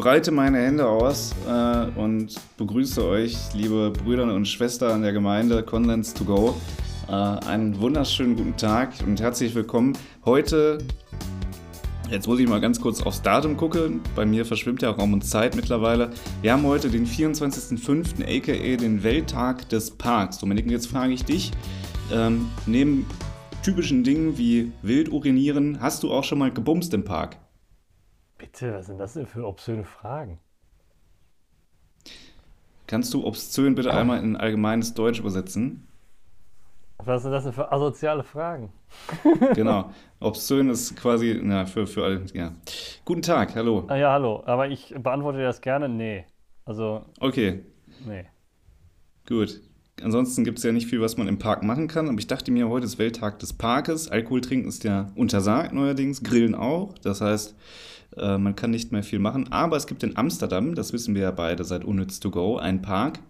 breite meine Hände aus äh, und begrüße euch, liebe Brüder und Schwestern der Gemeinde Conlens to Go. Äh, einen wunderschönen guten Tag und herzlich willkommen. Heute, jetzt muss ich mal ganz kurz aufs Datum gucken. Bei mir verschwimmt ja Raum und Zeit mittlerweile. Wir haben heute den 24.05., aka den Welttag des Parks. Dominik, jetzt frage ich dich, ähm, neben typischen Dingen wie wild urinieren, hast du auch schon mal gebumst im Park? Bitte, was sind das denn für obszöne Fragen? Kannst du obszön bitte einmal in allgemeines Deutsch übersetzen? Was sind das denn für asoziale Fragen? genau. Obszön ist quasi, na, für, für alle, ja. Guten Tag, hallo. Ah, ja, hallo. Aber ich beantworte das gerne. Nee. Also. Okay. Nee. Gut. Ansonsten gibt es ja nicht viel, was man im Park machen kann. Aber ich dachte mir, heute ist Welttag des Parkes. Alkohol trinken ist ja untersagt neuerdings, Grillen auch. Das heißt, äh, man kann nicht mehr viel machen. Aber es gibt in Amsterdam, das wissen wir ja beide seit Unnütz to Go, einen Park,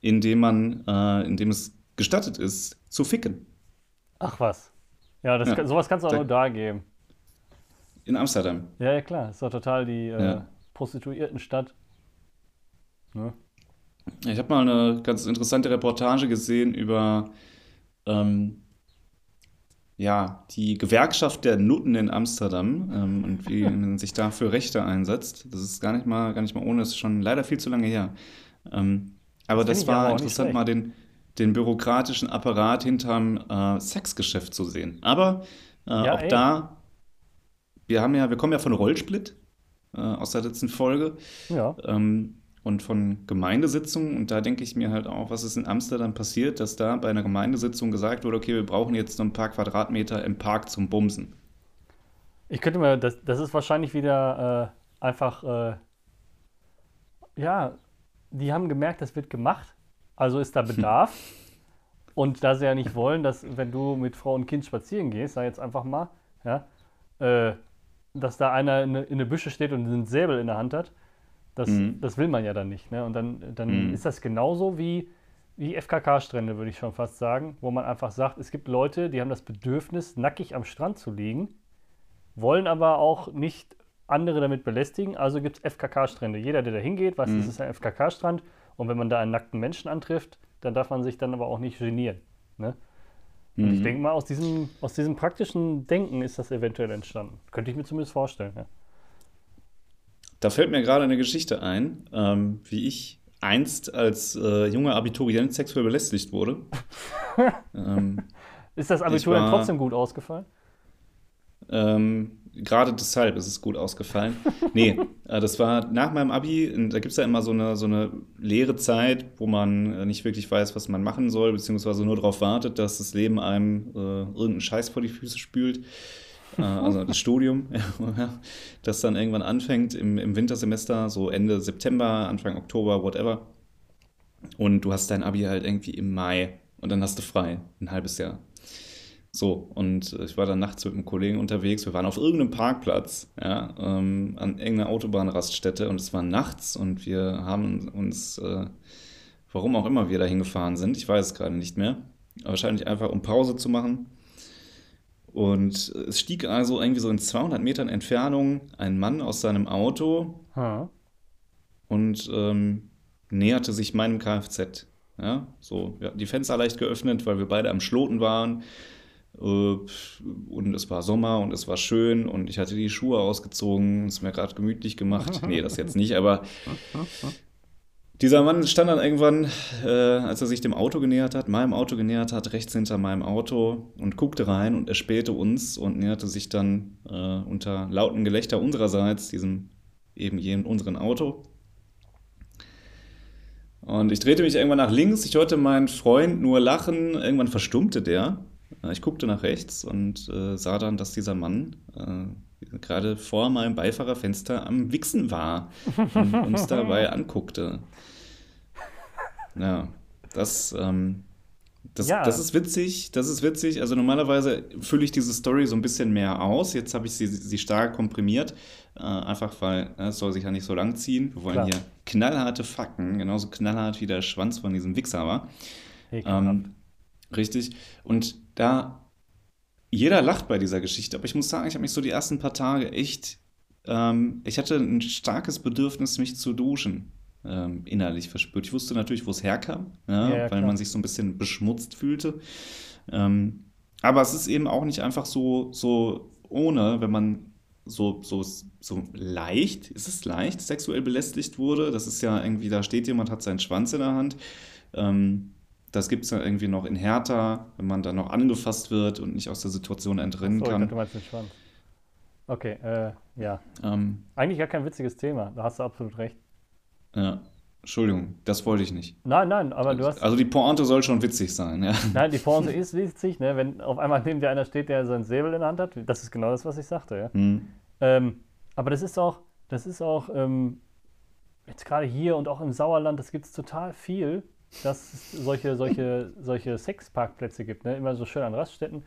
in dem man, äh, in dem es gestattet ist, zu ficken. Ach was. Ja, das ja. Kann, sowas kannst du auch da, nur da geben. In Amsterdam. Ja, ja, klar. Ist doch total die äh, ja. Prostituiertenstadt. Ne? Ich habe mal eine ganz interessante Reportage gesehen über ähm, ja, die Gewerkschaft der Nutten in Amsterdam ähm, und wie man sich da für Rechte einsetzt. Das ist gar nicht mal, gar nicht mal ohne, das ist schon leider viel zu lange her. Ähm, aber das, das war aber interessant, mal den, den bürokratischen Apparat hinterm äh, Sexgeschäft zu sehen. Aber äh, ja, auch ey. da, wir haben ja, wir kommen ja von Rollsplit äh, aus der letzten Folge. Ja. Ähm, und von Gemeindesitzungen. Und da denke ich mir halt auch, was ist in Amsterdam passiert, dass da bei einer Gemeindesitzung gesagt wurde, okay, wir brauchen jetzt so ein paar Quadratmeter im Park zum Bumsen. Ich könnte mir, das, das ist wahrscheinlich wieder äh, einfach, äh, ja, die haben gemerkt, das wird gemacht, also ist da Bedarf. und da sie ja nicht wollen, dass wenn du mit Frau und Kind spazieren gehst, sag jetzt einfach mal, ja, äh, dass da einer in, in eine Büsche steht und einen Säbel in der Hand hat, das, mhm. das will man ja dann nicht. Ne? Und dann, dann mhm. ist das genauso wie, wie FKK-Strände, würde ich schon fast sagen, wo man einfach sagt, es gibt Leute, die haben das Bedürfnis, nackig am Strand zu liegen, wollen aber auch nicht andere damit belästigen, also gibt es FKK-Strände. Jeder, der da hingeht, weiß, mhm. das ist ein FKK-Strand und wenn man da einen nackten Menschen antrifft, dann darf man sich dann aber auch nicht genieren. Ne? Und ich mhm. denke mal, aus diesem, aus diesem praktischen Denken ist das eventuell entstanden. Könnte ich mir zumindest vorstellen. Ja. Da fällt mir gerade eine Geschichte ein, ähm, wie ich einst als äh, junger Abiturient sexuell belästigt wurde. ähm, Ist das Abitur war, trotzdem gut ausgefallen? Ähm, gerade deshalb ist es gut ausgefallen. nee, äh, das war nach meinem Abi, da gibt es ja immer so eine, so eine leere Zeit, wo man äh, nicht wirklich weiß, was man machen soll, beziehungsweise nur darauf wartet, dass das Leben einem äh, irgendeinen Scheiß vor die Füße spült. Äh, also das Studium, das dann irgendwann anfängt im, im Wintersemester, so Ende September, Anfang Oktober, whatever. Und du hast dein Abi halt irgendwie im Mai und dann hast du frei, ein halbes Jahr. So, und ich war dann nachts mit einem Kollegen unterwegs. Wir waren auf irgendeinem Parkplatz, ja, ähm, an irgendeiner Autobahnraststätte und es war nachts und wir haben uns, äh, warum auch immer wir da hingefahren sind, ich weiß es gerade nicht mehr, wahrscheinlich einfach um Pause zu machen und es stieg also irgendwie so in 200 Metern Entfernung ein Mann aus seinem Auto ha. und ähm, näherte sich meinem Kfz. Ja, so, wir hatten die Fenster leicht geöffnet, weil wir beide am Schloten waren. Äh, und es war Sommer und es war schön und ich hatte die Schuhe ausgezogen, es mir gerade gemütlich gemacht. nee, das jetzt nicht, aber dieser Mann stand dann irgendwann, äh, als er sich dem Auto genähert hat, meinem Auto genähert hat, rechts hinter meinem Auto und guckte rein und erspähte uns und näherte sich dann äh, unter lauten Gelächter unsererseits diesem eben jenen unseren Auto. Und ich drehte mich irgendwann nach links, ich hörte meinen Freund nur lachen, irgendwann verstummte der. Äh, ich guckte nach rechts und äh, sah dann, dass dieser Mann äh, gerade vor meinem Beifahrerfenster am Wichsen war und uns dabei anguckte. Ja, das, ähm, das, ja. das ist witzig, das ist witzig. Also normalerweise fülle ich diese Story so ein bisschen mehr aus. Jetzt habe ich sie, sie stark komprimiert, äh, einfach weil äh, es soll sich ja nicht so lang ziehen. Wir wollen Klar. hier knallharte Fakten, genauso knallhart wie der Schwanz von diesem Wichser war. Ähm, richtig. Und da jeder lacht bei dieser Geschichte, aber ich muss sagen, ich habe mich so die ersten paar Tage echt äh, ähm, ich hatte ein starkes Bedürfnis, mich zu duschen. Ähm, innerlich verspürt. Ich wusste natürlich, wo es herkam, ja, Ja, weil klar. man sich so ein bisschen beschmutzt fühlte. Ähm, aber es ist eben auch nicht einfach so, so ohne, wenn man so, so, so leicht, ist es leicht, sexuell belästigt wurde. Das ist ja irgendwie, da steht jemand, hat seinen Schwanz in der Hand. Ähm, das gibt es ja irgendwie noch in härter, wenn man dann noch angefasst wird und nicht aus der Situation entrinnen So, ich kann. dachte, du meinst den Schwanz. Okay, äh, ja. Ähm, Eigentlich gar kein witziges Thema. Da hast du absolut recht. Ja, Entschuldigung, das wollte ich nicht. Nein, nein, aber du hast. Also die Pointe soll schon witzig sein, ja. Nein, die Pointe ist witzig, ne? Wenn auf einmal neben dir einer steht, der seinen Säbel in der Hand hat. Das ist genau das, was ich sagte, ja. Hm. Ähm, aber das ist auch, das ist auch ähm, jetzt gerade hier und auch im Sauerland, das gibt es total viel, dass es solche, solche, solche Sexparkplätze gibt, ne? Immer so schön an Raststätten.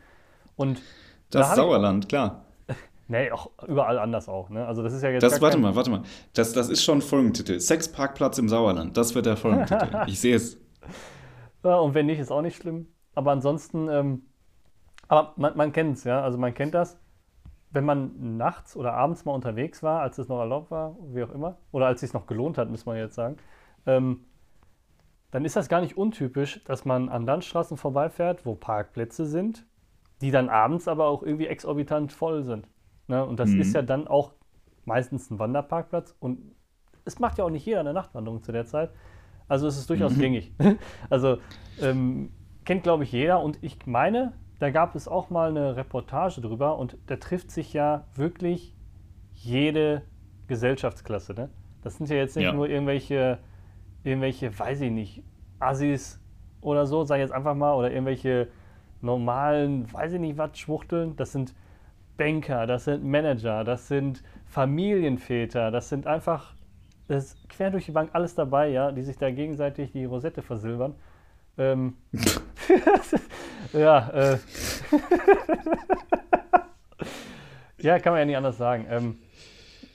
Und Da Das ich- Sauerland, klar. Nee, auch überall anders auch, ne? Also das ist ja jetzt Das, warte mal, warte mal. Das, das ist schon Folgentitel. Sexparkplatz im Sauerland. Das wird der Folgentitel. Ich sehe es. Ja, und wenn nicht, ist auch nicht schlimm. Aber ansonsten, ähm, aber man, man kennt es, ja. Also man kennt das, wenn man nachts oder abends mal unterwegs war, als es noch erlaubt war, wie auch immer, oder als es sich noch gelohnt hat, muss man jetzt sagen, ähm, dann ist das gar nicht untypisch, dass man an Landstraßen vorbeifährt, wo Parkplätze sind, die dann abends aber auch irgendwie exorbitant voll sind. Ne? Und das Mhm. ist ja dann auch meistens ein Wanderparkplatz und es macht ja auch nicht jeder eine Nachtwanderung zu der Zeit. Also es ist durchaus gängig. Also ähm, kennt, glaube ich, jeder. Und ich meine, da gab es auch mal eine Reportage drüber und da trifft sich ja wirklich jede Gesellschaftsklasse. Ne? Das sind ja jetzt nicht Ja. nur irgendwelche, irgendwelche, weiß ich nicht, Assis oder so, sag ich jetzt einfach mal, oder irgendwelche normalen, weiß ich nicht was, Schwuchteln. Das sind Banker, das sind Manager, das sind Familienväter, das sind einfach, das ist quer durch die Bank alles dabei, ja, die sich da gegenseitig die Rosette versilbern. Ähm, ja, äh, ja, kann man ja nicht anders sagen. Ähm,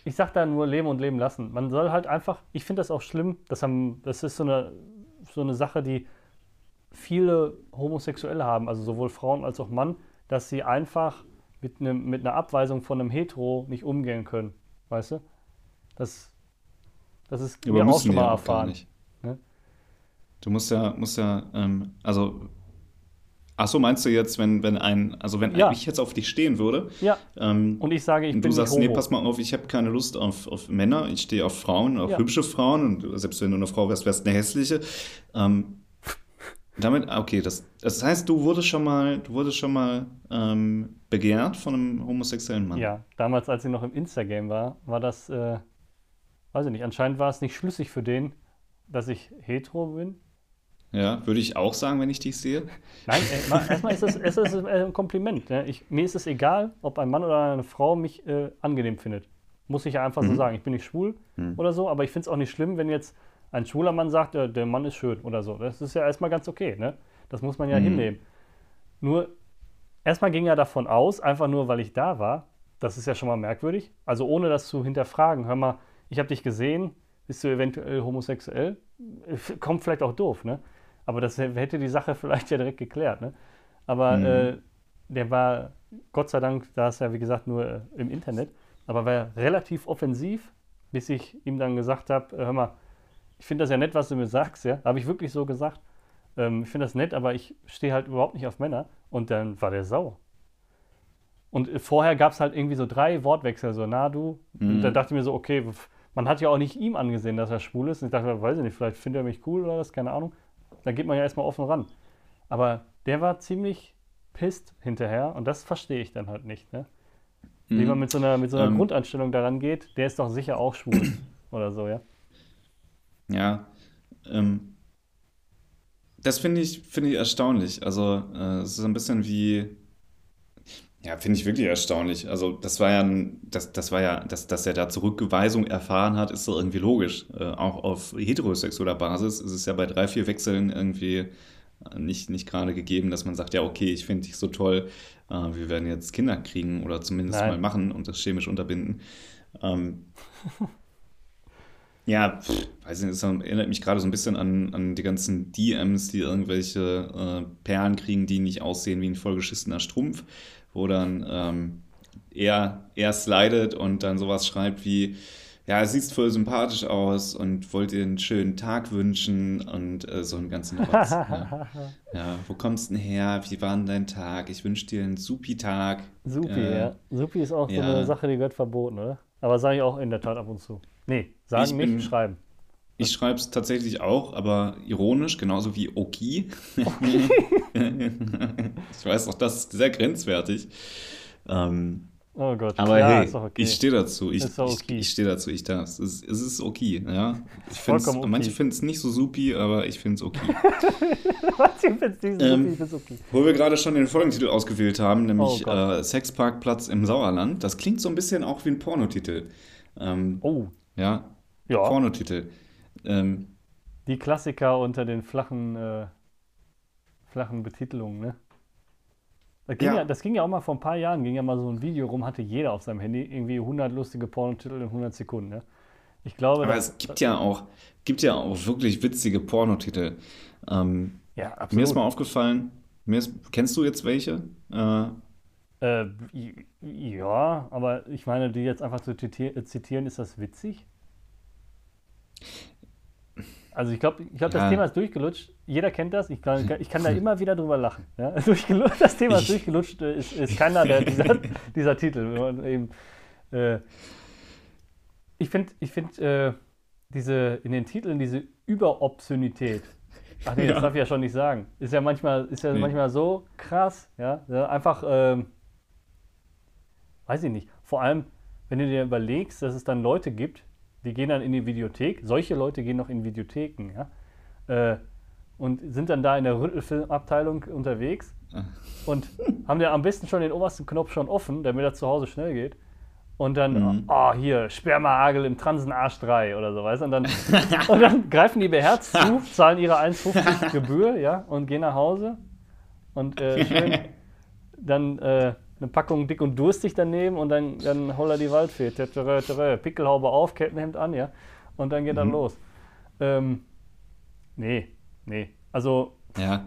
ich sag da nur leben und leben lassen. Man soll halt einfach, ich finde das auch schlimm, das, haben, das ist so eine, so eine Sache, die viele Homosexuelle haben, also sowohl Frauen als auch Mann, dass sie einfach mit, einem, mit einer Abweisung von einem Hetero nicht umgehen können. Weißt du? Das, das ist Aber mir auch schon mal ja erfahren. Ne? Du musst ja, musst ja, ähm, also, ach so, meinst du jetzt, wenn, wenn ein, also wenn Ja. ich jetzt auf dich stehen würde, Ja, ähm, und ich sage, ich und bin du sagst, nee, pass mal auf, ich habe keine Lust auf, auf Männer, ich stehe auf Frauen, auf Ja. hübsche Frauen und selbst wenn du eine Frau wärst, wärst du eine hässliche. Ähm, damit, ah, okay, das, das heißt, du wurdest schon mal, du wurdest schon mal ähm, begehrt von einem homosexuellen Mann. Ja, damals, als ich noch im Instagram war, war das, äh, weiß ich nicht, anscheinend war es nicht schlüssig für den, dass ich hetero bin. Ja, würde ich auch sagen, wenn ich dich sehe. Nein, äh, ma- erstmal ist es, es ist äh, ein Kompliment. Ne? Ich, mir ist es egal, ob ein Mann oder eine Frau mich äh, angenehm findet. Muss ich ja einfach so Mhm. sagen. Ich bin nicht schwul Mhm. oder so, aber ich finde es auch nicht schlimm, wenn jetzt ein schwuler Mann sagt, äh, der Mann ist schön oder so. Das ist ja erstmal ganz okay. Ne? Das muss man ja Mhm. hinnehmen. Nur, erstmal ging er davon aus, einfach nur, weil ich da war. Das ist ja schon mal merkwürdig. Also ohne das zu hinterfragen. Hör mal, ich habe dich gesehen, bist du eventuell homosexuell? Kommt vielleicht auch doof, ne? Aber das hätte die Sache vielleicht ja direkt geklärt, ne? Aber Mhm. äh, der war, Gott sei Dank, da ist ja wie gesagt nur äh, im Internet, aber war relativ offensiv, bis ich ihm dann gesagt habe, äh, hör mal, ich finde das ja nett, was du mir sagst, ja. Habe ich wirklich so gesagt. Ähm, ich finde das nett, aber ich stehe halt überhaupt nicht auf Männer. Und dann war der sauer. Und äh, vorher gab es halt irgendwie so drei Wortwechsel, so, na du. Und Mhm. dann dachte ich mir so, okay, man hat ja auch nicht ihm angesehen, dass er schwul ist. Und ich dachte, weiß ich nicht, vielleicht findet er mich cool oder was, keine Ahnung. Da geht man ja erstmal offen ran. Aber der war ziemlich pisst hinterher und das verstehe ich dann halt nicht, ne? Wie man mit so einer, mit so einer Ähm. Grundeinstellung daran geht, der ist doch sicher auch schwul oder so, ja. Ja, ähm, das finde ich, finde ich erstaunlich. Also, äh, es ist ein bisschen wie, ja, finde ich wirklich erstaunlich. Also, das war ja, ein, das, das war ja, dass, dass er da Zurückweisung erfahren hat, ist doch irgendwie logisch. Äh, auch auf heterosexueller Basis ist es ja bei drei, vier Wechseln irgendwie nicht, nicht gerade gegeben, dass man sagt, ja, okay, ich finde dich so toll, äh, wir werden jetzt Kinder kriegen oder zumindest Nein. mal machen und das chemisch unterbinden. Ähm, ja, weiß nicht, das erinnert mich gerade so ein bisschen an, an die ganzen DMs, die irgendwelche äh, Perlen kriegen, die nicht aussehen wie ein vollgeschissener Strumpf, wo dann ähm, er, er slidet und dann sowas schreibt wie, ja, es sieht voll sympathisch aus und wollte dir einen schönen Tag wünschen und äh, so einen ganzen Rotz. ja. ja. wo kommst du denn her? Wie war denn dein Tag? Ich wünsche dir einen Supi-Tag. Supi, äh, ja. Supi ist auch ja. so eine Sache, die gehört verboten, oder? Aber sage ich auch in der Tat ab und zu. Nee, sagen ich nicht, schreiben. Ich schreibe es tatsächlich auch, aber ironisch, genauso wie Oki. Okay. ich weiß auch, das ist sehr grenzwertig. Ähm, Oh Gott. Aber ja, hey, okay. ich stehe dazu. Ich, okay. ich, ich stehe dazu. Ich darf. Es ist, es ist okay. Ja? Ich okay. Manche finden es nicht so supi, aber ich finde es okay. manche finden es nicht so ähm, supi, ich finde es okay. Wo wir gerade schon den Folgentitel ausgewählt haben, nämlich oh äh, Sexparkplatz im Sauerland. Das klingt so ein bisschen auch wie ein Pornotitel. Ähm, oh. Ja. ja. Pornotitel. Ähm, Die Klassiker unter den flachen, äh, flachen Betitelungen, ne? Das ging, ja. ja. das ging ja auch mal vor ein paar Jahren, ging ja mal so ein Video rum, hatte jeder auf seinem Handy irgendwie 100 lustige Pornotitel in 100 Sekunden. Ne? Ich glaube, Aber das, es gibt ja auch, gibt ja auch wirklich witzige Pornotitel. Ähm, ja, absolut. Mir ist mal aufgefallen, mir ist, kennst du jetzt welche? Äh, äh, ja, aber ich meine, die jetzt einfach zu zitieren, ist das witzig? Also ich glaube, ich glaub, das ja. Thema ist durchgelutscht. Jeder kennt das. Ich kann, ich kann da immer wieder drüber lachen. Ja? Das Thema ist durchgelutscht, äh, ist, ist keiner der, dieser, dieser Titel. Eben, äh, ich finde, ich find, äh, diese, in den Titeln diese Überobszönität, ach nee, das ja. darf ich ja schon nicht sagen, ist ja manchmal, ist ja nee. manchmal so krass. Ja? Einfach, ähm, weiß ich nicht. Vor allem, wenn du dir überlegst, dass es dann Leute gibt, die gehen dann in die Videothek. Solche Leute gehen noch in Videotheken, ja. Äh, und sind dann da in der Rüttelfilmabteilung unterwegs und haben ja am besten schon den obersten Knopf schon offen, damit er zu Hause schnell geht. Und dann, mhm. oh, hier, Spermaagel im Transenarsch 3 oder so, weißt du? Und dann, und dann greifen die beherzt zu, zahlen ihre 1,50 Gebühr, ja, und gehen nach Hause. Und äh, schön dann äh, eine Packung dick und durstig daneben und dann, dann holla die Waldfee. Tere, tere, Pickelhaube auf, Kettenhemd an, ja. Und dann geht mhm. dann los. Ähm, nee, nee. Also, ja.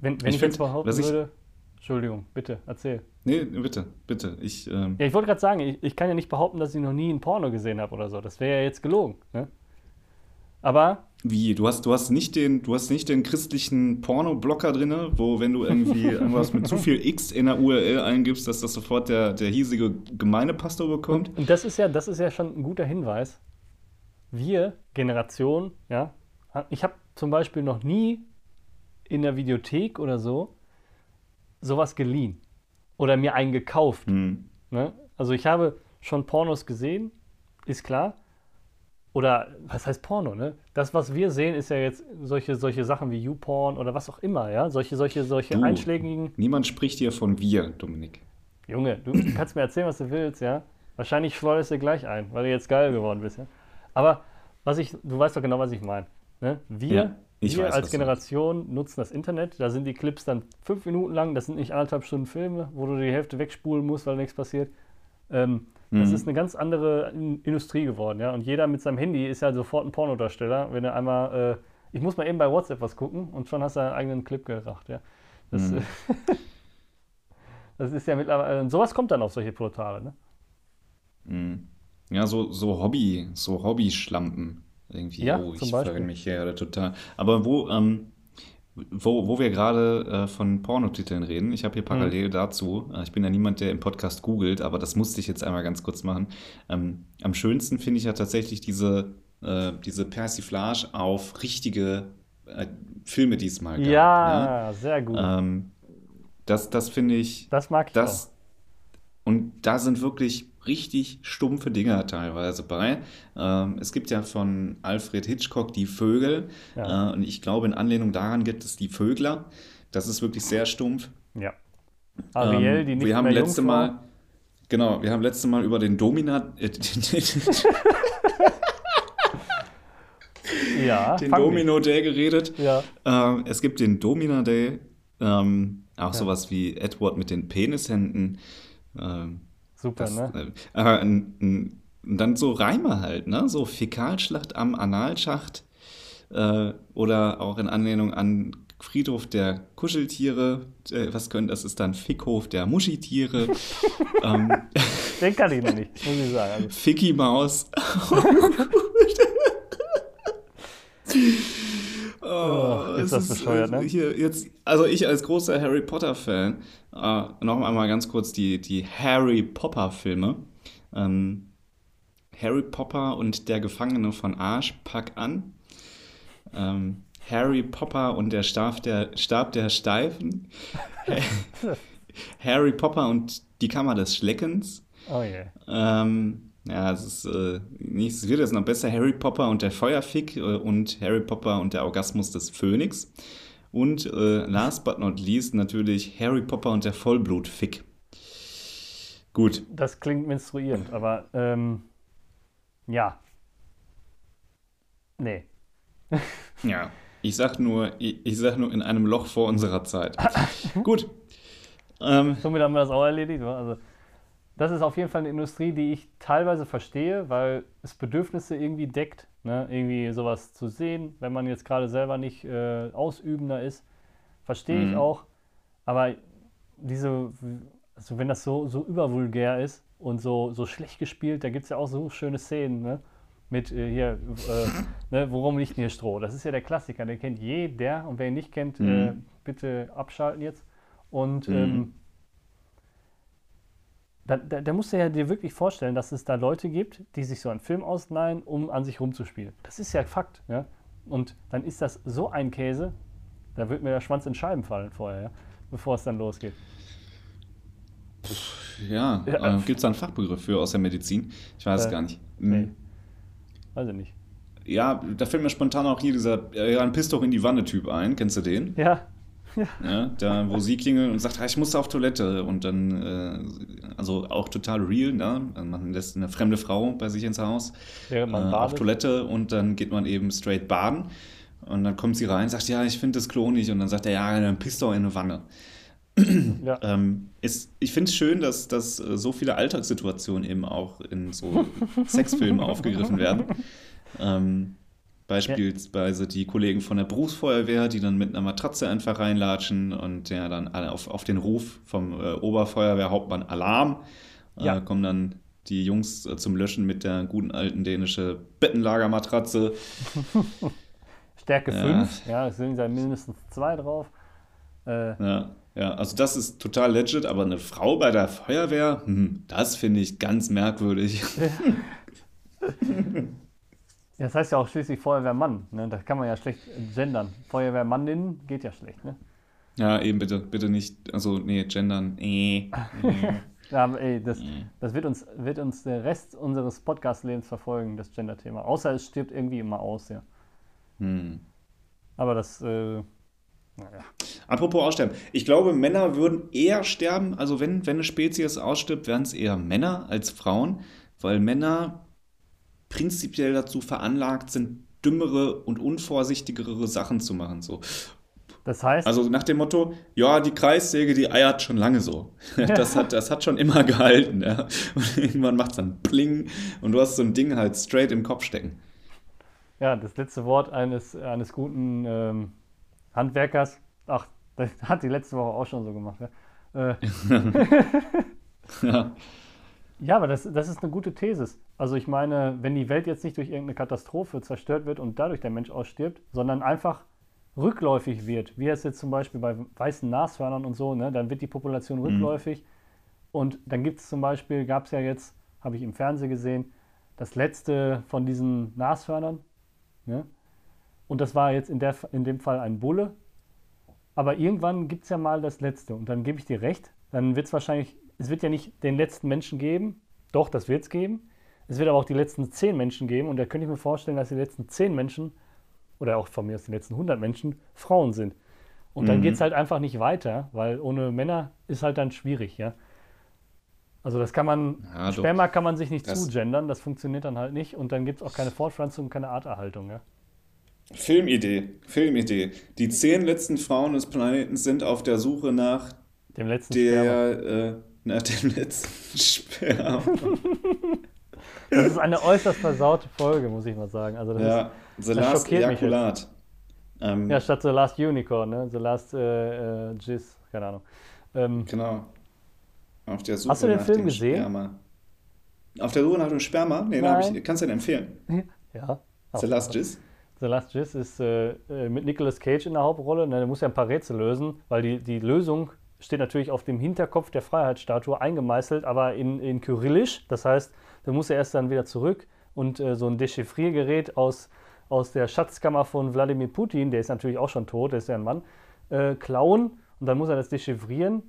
wenn, wenn ich, ich find, jetzt behaupten würde. Entschuldigung, bitte, erzähl. Nee, bitte, bitte. Ich, ähm, ja, ich wollte gerade sagen, ich, ich, kann ja nicht behaupten, dass ich noch nie ein Porno gesehen habe oder so. Das wäre ja jetzt gelogen. Ne? Aber. Wie? Du hast, du hast nicht den, du hast nicht den christlichen Porno-Blocker drin, wo wenn du irgendwie irgendwas mit zu viel X in der URL eingibst, dass das sofort der, der hiesige Gemeindepastor bekommt. Und, und das ist ja, das ist ja schon ein guter Hinweis. Wir, Generation, ja, ich habe zum Beispiel noch nie in der Videothek oder so sowas geliehen oder mir einen gekauft. Hm. Ne? Also ich habe schon Pornos gesehen, ist klar. Oder was heißt Porno, ne? Das, was wir sehen, ist ja jetzt solche, solche Sachen wie YouPorn oder was auch immer, ja? Solche, solche, solche du, einschlägigen. Niemand spricht hier von wir, Dominik. Junge, du kannst mir erzählen, was du willst, ja? Wahrscheinlich schleuderst du gleich ein, weil du jetzt geil geworden bist, ja? Aber was ich, du weißt doch genau, was ich meine. Ne? Wir, ja, wir weiß, als Generation nutzen das Internet, da sind die Clips dann fünf Minuten lang, das sind nicht anderthalb Stunden Filme, wo du die Hälfte wegspulen musst, weil nichts passiert. Ähm, das mhm. ist eine ganz andere Industrie geworden, ja. Und jeder mit seinem Handy ist ja sofort ein Pornodarsteller, wenn er einmal, äh, ich muss mal eben bei WhatsApp was gucken und schon hast du einen eigenen Clip geracht, ja. Das, mhm. das ist ja mittlerweile, sowas kommt dann auf solche Portale, ne? Mhm. Ja, so, so Hobby, so Hobby-Schlampen irgendwie. Ja, oh, ich verrenne mich hier total. Aber wo, ähm, wo, wo wir gerade äh, von Pornotiteln reden, ich habe hier parallel mhm. dazu, äh, ich bin ja niemand, der im Podcast googelt, aber das musste ich jetzt einmal ganz kurz machen. Ähm, am schönsten finde ich ja tatsächlich diese, äh, diese Persiflage auf richtige äh, Filme diesmal. Gab, ja, ne? sehr gut. Ähm, das das finde ich. Das mag ich das, auch. Und da sind wirklich richtig stumpfe Dinger teilweise bei. Ähm, es gibt ja von Alfred Hitchcock die Vögel. Ja. Äh, und ich glaube, in Anlehnung daran gibt es die Vögler. Das ist wirklich sehr stumpf. Ja. Ariel, ähm, die nicht wir haben letzte Mal, Genau, wir haben letzte Mal über den Domina. Äh, ja, den Domino Day geredet. Ja. Ähm, es gibt den Domina Day. Ähm, auch ja. sowas wie Edward mit den Penishänden. Ähm, Super, das, ne? Äh, äh, dann so Reime halt, ne? So Fäkalschlacht am Analschacht äh, oder auch in Anlehnung an Friedhof der Kuscheltiere. Äh, was können das? Ist dann Fickhof der Muschitiere. ähm, Den kann ich noch nicht, muss ich sagen. Also. Ficky Maus. Oh, ist das bescheuert, ne? Hier jetzt, also ich als großer Harry Potter-Fan, äh, noch einmal ganz kurz die, die Harry Potter-Filme. Ähm, Harry Potter und der Gefangene von Arsch, pack an. Ähm, Harry Potter und der Stab der, Stab der Steifen. Harry Potter und die Kammer des Schleckens. Oh je. Ähm, ja, es ist äh, nicht, es wird jetzt noch besser. Harry Potter und der Feuerfick äh, und Harry Potter und der Orgasmus des Phönix. Und äh, last but not least natürlich Harry Potter und der Vollblutfick. Gut. Das klingt menstruierend, aber ähm, ja. Nee. ja, ich sag nur, ich, ich, sag nur in einem Loch vor unserer Zeit. Gut. Ähm, Somit haben wir das auch erledigt. Also das ist auf jeden Fall eine Industrie, die ich teilweise verstehe, weil es Bedürfnisse irgendwie deckt, ne? irgendwie sowas zu sehen, wenn man jetzt gerade selber nicht äh, Ausübender ist, verstehe mhm. ich auch. Aber diese, also wenn das so, so übervulgär ist und so, so schlecht gespielt, da gibt es ja auch so schöne Szenen, ne? Mit äh, hier, äh, ne? worum liegt hier Stroh? Das ist ja der Klassiker, den kennt jeder und wer ihn nicht kennt, mhm. Äh, bitte abschalten jetzt. Und mhm. ähm, da, da, da, musst du ja dir wirklich vorstellen, dass es da Leute gibt, die sich so einen Film ausleihen, um an sich rumzuspielen. Das ist ja Fakt. Ja? Und dann ist das so ein Käse, da wird mir der Schwanz in Scheiben fallen vorher, ja? bevor es dann losgeht. Ja, ja. Äh, gibt es da einen Fachbegriff für aus der Medizin? Ich weiß es äh, gar nicht. Hm. Nee. Weiß ich nicht. Ja, da fällt mir spontan auch hier dieser ja, ein Piss doch in die Wanne-Typ ein. Kennst du den? Ja. Ja. da, wo sie klingelt und sagt, ah, ich muss auf Toilette. Und dann, äh, also auch total real, ne? Man lässt eine fremde Frau bei sich ins Haus äh, auf Toilette und dann geht man eben straight baden. Und dann kommt sie rein, sagt, ja, ich finde das Klo nicht. Und dann sagt er, ja, dann pisst doch in eine Wanne. Ja. ähm, ist, ich finde es schön, dass, dass äh, so viele Alltagssituationen eben auch in so Sexfilmen aufgegriffen werden. Ähm, Beispielsweise ja. die Kollegen von der Berufsfeuerwehr, die dann mit einer Matratze einfach reinlatschen und ja dann auf, auf den Ruf vom äh, Oberfeuerwehrhauptmann Alarm äh, ja. äh, kommen dann die Jungs äh, zum Löschen mit der guten alten dänische Bettenlagermatratze. Stärke 5, ja. ja, es sind ja mindestens zwei drauf. Äh, ja, ja, also das ist total legit, aber eine Frau bei der Feuerwehr, hm, das finde ich ganz merkwürdig. Ja, das heißt ja auch schließlich Feuerwehrmann. Ne? Das kann man ja schlecht gendern. Feuerwehrmannin geht ja schlecht. Ne? Ja, eben bitte, bitte nicht. Also, nee, gendern. Äh. ja, ey, das, das wird, uns, wird uns der Rest unseres Podcast-Lebens verfolgen, das Gender-Thema. Außer es stirbt irgendwie immer aus, ja. Hm. Aber das, äh, naja. Apropos Aussterben. Ich glaube, Männer würden eher sterben. Also, wenn, wenn eine Spezies ausstirbt, wären es eher Männer als Frauen. Weil Männer prinzipiell dazu veranlagt sind, dümmere und unvorsichtigere Sachen zu machen. So. Das heißt. Also nach dem Motto, ja, die Kreissäge, die eiert schon lange so. Das hat, das hat schon immer gehalten. Ja. Und irgendwann macht es dann Pling und du hast so ein Ding halt straight im Kopf stecken. Ja, das letzte Wort eines, eines guten ähm, Handwerkers. Ach, das hat die letzte Woche auch schon so gemacht. Ja. Äh. ja. Ja, aber das, das ist eine gute These. Also ich meine, wenn die Welt jetzt nicht durch irgendeine Katastrophe zerstört wird und dadurch der Mensch ausstirbt, sondern einfach rückläufig wird, wie es jetzt zum Beispiel bei weißen Nashörnern und so, ne, dann wird die Population mhm. rückläufig. Mhm. Und dann gibt es zum Beispiel, gab es ja jetzt, habe ich im Fernsehen gesehen, das letzte von diesen Nashörnern. Ne? Und das war jetzt in, der, in dem Fall ein Bulle. Aber irgendwann gibt es ja mal das letzte. Und dann gebe ich dir recht, dann wird es wahrscheinlich es wird ja nicht den letzten Menschen geben, doch, das wird es geben. Es wird aber auch die letzten zehn Menschen geben und da könnte ich mir vorstellen, dass die letzten zehn Menschen oder auch von mir aus die letzten 100 Menschen Frauen sind. Und mhm. dann geht es halt einfach nicht weiter, weil ohne Männer ist halt dann schwierig, ja. Also das kann man, ja, Sperma kann man sich nicht zugendern, das funktioniert dann halt nicht und dann gibt es auch keine Fortpflanzung, keine Arterhaltung, ja. Filmidee, Filmidee. Die zehn letzten Frauen des Planeten sind auf der Suche nach dem letzten der, äh, nach dem letzten Sperma. Das ist eine äußerst versaute Folge, muss ich mal sagen. Also das ja, ist, The das Last Ejakulat. Ähm, Ja, statt The Last Unicorn, ne? The Last äh, äh, Jizz, keine Ahnung. Ähm, Genau. Auf der Suche Hast du den nach Film dem gesehen? Sperma. Auf der Suche nach dem Sperma? Nee, Nein. ich, kannst du den empfehlen? ja. The Last Jizz? The Last Jizz ist äh, äh, mit Nicolas Cage in der Hauptrolle. Ne, der muss ja ein paar Rätsel lösen, weil die, die Lösung steht natürlich auf dem Hinterkopf der Freiheitsstatue eingemeißelt, aber in, in Kyrillisch. Das heißt, da muss er erst dann wieder zurück und äh, so ein Dechiffriergerät aus, aus der Schatzkammer von Wladimir Putin, der ist natürlich auch schon tot, der ist ja ein Mann, äh, klauen und dann muss er das dechiffrieren.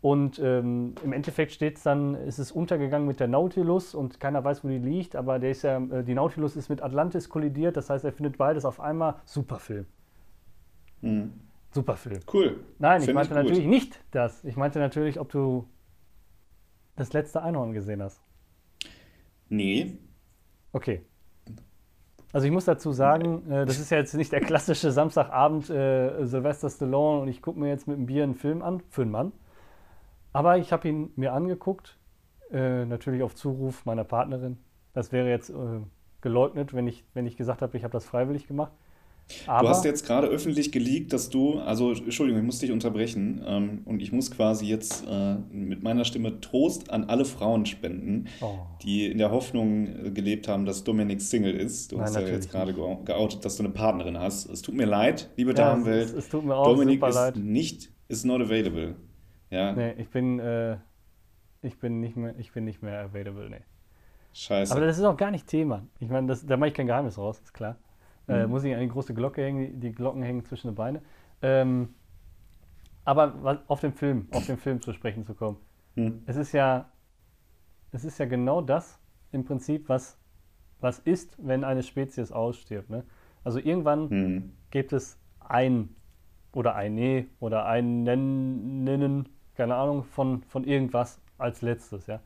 Und ähm, im Endeffekt steht es dann, ist es untergegangen mit der Nautilus und keiner weiß, wo die liegt, aber der ist ja, äh, die Nautilus ist mit Atlantis kollidiert, das heißt, er findet beides auf einmal. Super Film. Hm. Super Film. Cool. Nein, ich Find meinte gut. natürlich nicht das. Ich meinte natürlich, ob du das letzte Einhorn gesehen hast. Nee. Okay. Also ich muss dazu sagen, äh, das ist ja jetzt nicht der klassische Samstagabend äh, Sylvester Stallone und ich gucke mir jetzt mit einem Bier einen Film an, für einen Mann. Aber ich habe ihn mir angeguckt, äh, natürlich auf Zuruf meiner Partnerin. Das wäre jetzt äh, geleugnet, wenn ich, wenn ich gesagt habe, ich habe das freiwillig gemacht. Aber Du hast jetzt gerade öffentlich geleakt, dass du, also Entschuldigung, ich muss dich unterbrechen ähm, und ich muss quasi jetzt äh, mit meiner Stimme Trost an alle Frauen spenden, Oh. die in der Hoffnung äh, gelebt haben, dass Dominik Single ist. Du Nein, hast ja jetzt gerade geou- geoutet, dass du eine Partnerin hast. Es tut mir leid, liebe Ja, Damenwelt. es, es tut mir auch Dominik super ist leid. nicht, ist not available. Ja, Nee, ich bin, äh, ich bin nicht mehr, ich bin nicht mehr available, nee. scheiße. Aber das ist auch gar nicht Thema. Ich meine, das- da mache ich kein Geheimnis raus, ist klar. Äh, Mhm. muss ich an die große Glocke hängen, die, Glocken hängen zwischen die Beine. Ähm, aber auf den Film, auf den Film zu sprechen zu kommen. Hm. Es ist ja, es ist ja genau das im Prinzip, was, was ist, wenn eine Spezies ausstirbt. Ne? Also irgendwann Hm. gibt es ein oder eine oder ein Nennen, Nennen, keine Ahnung, von, von irgendwas als letztes, ja.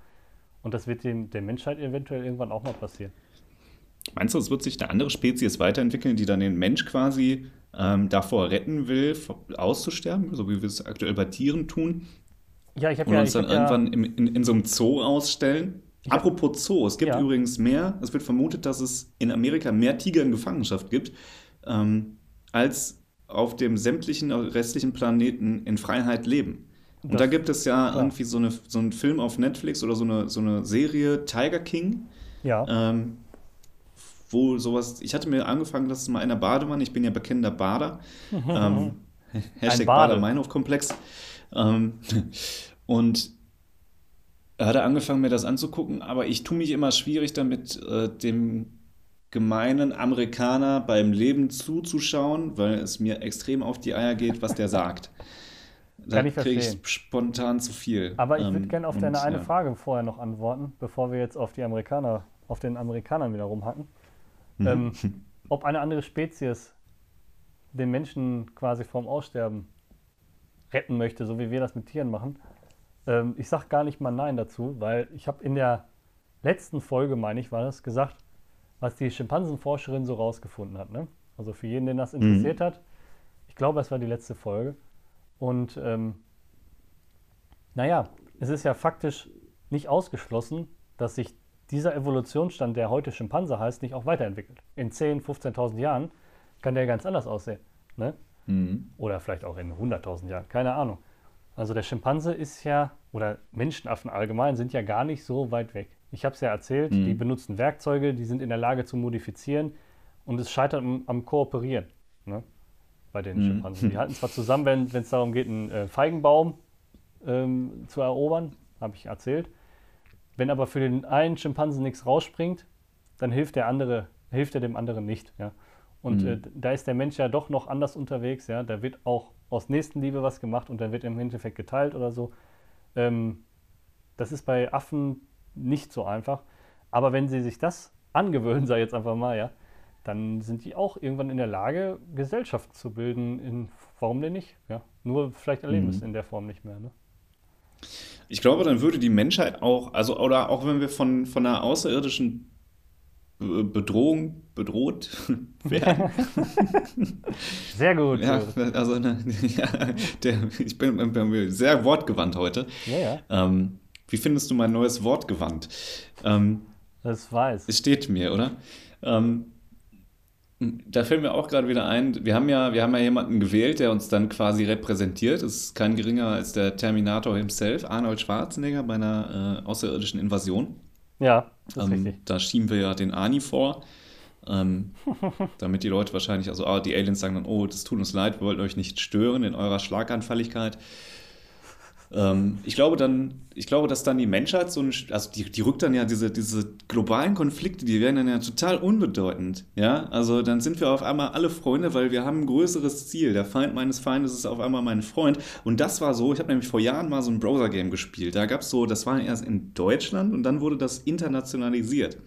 Und das wird dem, der Menschheit eventuell irgendwann auch mal passieren. Meinst du, es wird sich eine andere Spezies weiterentwickeln, die dann den Mensch quasi ähm, davor retten will, auszusterben, so wie wir es aktuell bei Tieren tun, Ja, ich habe und ja, uns ich dann hab ja, irgendwann im, in, in so einem Zoo ausstellen? hab- Apropos Zoo, es gibt Ja. übrigens mehr, es wird vermutet, dass es in Amerika mehr Tiger in Gefangenschaft gibt, ähm, als auf dem sämtlichen restlichen Planeten in Freiheit leben. Und Das- da gibt es ja klar. irgendwie so, eine, so einen Film auf Netflix oder so eine, so eine Serie Tiger King. ja, Ähm, wo sowas, ich hatte mir angefangen, das mal in der Badewanne, ich bin ja bekennender Bader. ähm, Hashtag Bade. Bader-Meinhof-Komplex. Ähm, und er hatte angefangen, mir das anzugucken, aber ich tue mich immer schwierig damit, äh, dem gemeinen Amerikaner beim Leben zuzuschauen, weil es mir extrem auf die Eier geht, was der sagt. Da Kann ich kriege ich spontan zu viel. aber ich würde Ähm, gerne auf und, deine eine ja. Frage vorher noch antworten, bevor wir jetzt auf die Amerikaner, auf den Amerikanern wieder rumhacken. Mhm. Ähm, ob eine andere Spezies den Menschen quasi vorm Aussterben retten möchte, so wie wir das mit Tieren machen. Ähm, ich sage gar nicht mal Nein dazu, weil ich habe in der letzten Folge, meine ich, war das, gesagt, was die Schimpansenforscherin so rausgefunden hat. Ne? Also für jeden, den das interessiert hat. Ich glaube, es war die letzte Folge. Und ähm, naja, es ist ja faktisch nicht ausgeschlossen, dass sich dieser Evolutionsstand, der heute Schimpanse heißt, nicht auch weiterentwickelt. In 10.000, 15.000 Jahren kann der ganz anders aussehen. Ne? Mhm. Oder vielleicht auch in 100.000 Jahren, keine Ahnung. Also der Schimpanse ist ja, oder Menschenaffen allgemein, sind ja gar nicht so weit weg. Ich habe es ja erzählt, Mhm. die benutzen Werkzeuge, die sind in der Lage zu modifizieren und es scheitert am, am Kooperieren ne? bei den Mhm. Schimpansen. Die halten zwar zusammen, wenn es darum geht, einen äh, Feigenbaum ähm, zu erobern, habe ich erzählt. Wenn aber für den einen Schimpansen nichts rausspringt, dann hilft der andere, hilft er dem anderen nicht. Ja? Und Mhm. äh, da ist der Mensch ja doch noch anders unterwegs. Ja? Da wird auch aus Nächstenliebe was gemacht und dann wird im Endeffekt geteilt oder so. Ähm, das ist bei Affen nicht so einfach. Aber wenn sie sich das angewöhnen, sei jetzt einfach mal, ja, dann sind die auch irgendwann in der Lage, Gesellschaft zu bilden. In, warum denn nicht? Ja? Nur vielleicht erleben wir es Mhm. in der Form nicht mehr. Ne? Ich glaube, dann würde die Menschheit auch, also oder auch wenn wir von, von einer außerirdischen Be- Bedrohung bedroht werden. Sehr gut. ja, also ne, ja, der, ich bin, bin sehr wortgewandt heute. ja, ja, Ähm, wie findest du mein neues Wortgewand? Ähm, das weiß. es steht mir, oder? Ähm, Da fällt mir auch gerade wieder ein, wir haben ja, wir haben ja jemanden gewählt, der uns dann quasi repräsentiert. Das ist kein geringer als der Terminator himself, Arnold Schwarzenegger bei einer äh, außerirdischen Invasion. Ja, das ist Ähm, richtig. da schieben wir ja den Ani vor, ähm, damit die Leute wahrscheinlich, also ah, die Aliens sagen dann, oh, das tut uns leid, wir wollten euch nicht stören in eurer Schlaganfälligkeit. Ähm, ich glaube dann, ich glaube, dass dann die Menschheit so ein, also die, die rückt dann ja diese, diese globalen Konflikte, die werden dann ja total unbedeutend, ja. Also dann sind wir auf einmal alle Freunde, weil wir haben ein größeres Ziel. Der Feind meines Feindes ist auf einmal mein Freund. Und das war so, ich habe nämlich vor Jahren mal so ein Browser-Game gespielt. Da gab es so, das war erst in Deutschland und dann wurde das internationalisiert.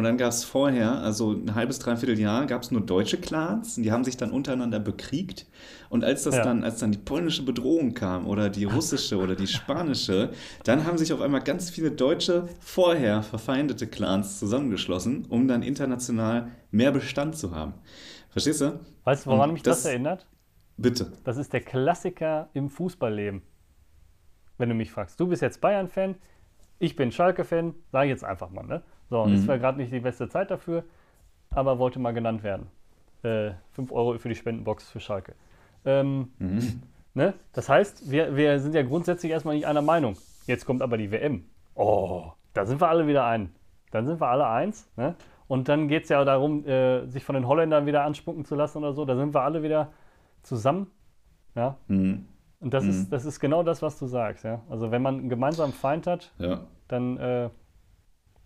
Und dann gab es vorher, also ein halbes, dreiviertel Jahr, gab es nur deutsche Clans und die haben sich dann untereinander bekriegt. Und als das Ja. dann, als dann die polnische Bedrohung kam oder die russische oder die spanische, dann haben sich auf einmal ganz viele deutsche, vorher verfeindete Clans zusammengeschlossen, um dann international mehr Bestand zu haben. Verstehst du? Weißt du, woran Und mich das, das- erinnert? Bitte. Das ist der Klassiker im Fußballleben. Wenn du mich fragst. Du bist jetzt Bayern-Fan, ich bin Schalke-Fan, sage ich jetzt einfach mal. Ne? So, Mhm. ist zwar gerade nicht die beste Zeit dafür, aber wollte mal genannt werden. Äh, 5 Euro für die Spendenbox für Schalke. Ähm, Mhm. ne? Das heißt, wir, wir sind ja grundsätzlich erstmal nicht einer Meinung. Jetzt kommt aber die WM. Oh, da sind wir alle wieder ein. Dann sind wir alle eins. Ne? Und dann geht es ja darum, äh, sich von den Holländern wieder anspucken zu lassen oder so. Da sind wir alle wieder zusammen. Ja? Mhm. Und das, Mhm. ist, das ist genau das, was du sagst. Ja? Also wenn man einen gemeinsamen Feind hat, Ja. dann, äh,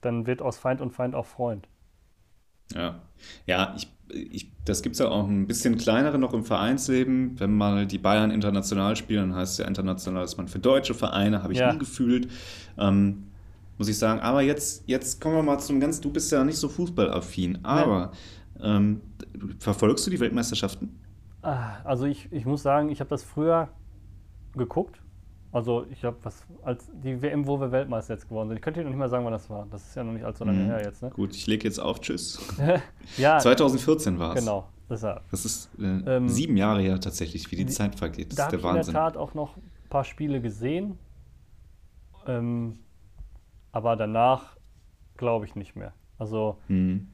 dann wird aus Feind und Feind auch Freund. Ja, ja ich, ich, das gibt es ja auch ein bisschen kleinere noch im Vereinsleben. Wenn mal die Bayern international spielen, dann heißt es ja international, dass man für deutsche Vereine, habe ich Ja. nie gefühlt. Ähm, muss ich sagen. Aber jetzt, jetzt kommen wir mal zum ganz, du bist ja nicht so fußballaffin, aber ähm, verfolgst du die Weltmeisterschaften? Ah, Also ich, ich muss sagen, ich habe das früher geguckt. Also ich habe was, als die WM, wo wir Weltmeister jetzt geworden sind. Ich könnte dir noch nicht mal sagen, wann das war. Das ist ja noch nicht allzu lange Mhm. her jetzt. Ne? Gut, ich lege jetzt auf, tschüss. Ja, 2014 war es. genau. Deshalb. Das ist äh, Ähm, sieben Jahre her tatsächlich, wie die Zeit vergeht. Das Da ist habe der ich in der Wahnsinn. Tat auch noch ein paar Spiele gesehen. Ähm, aber danach glaube ich nicht mehr. Also Mhm.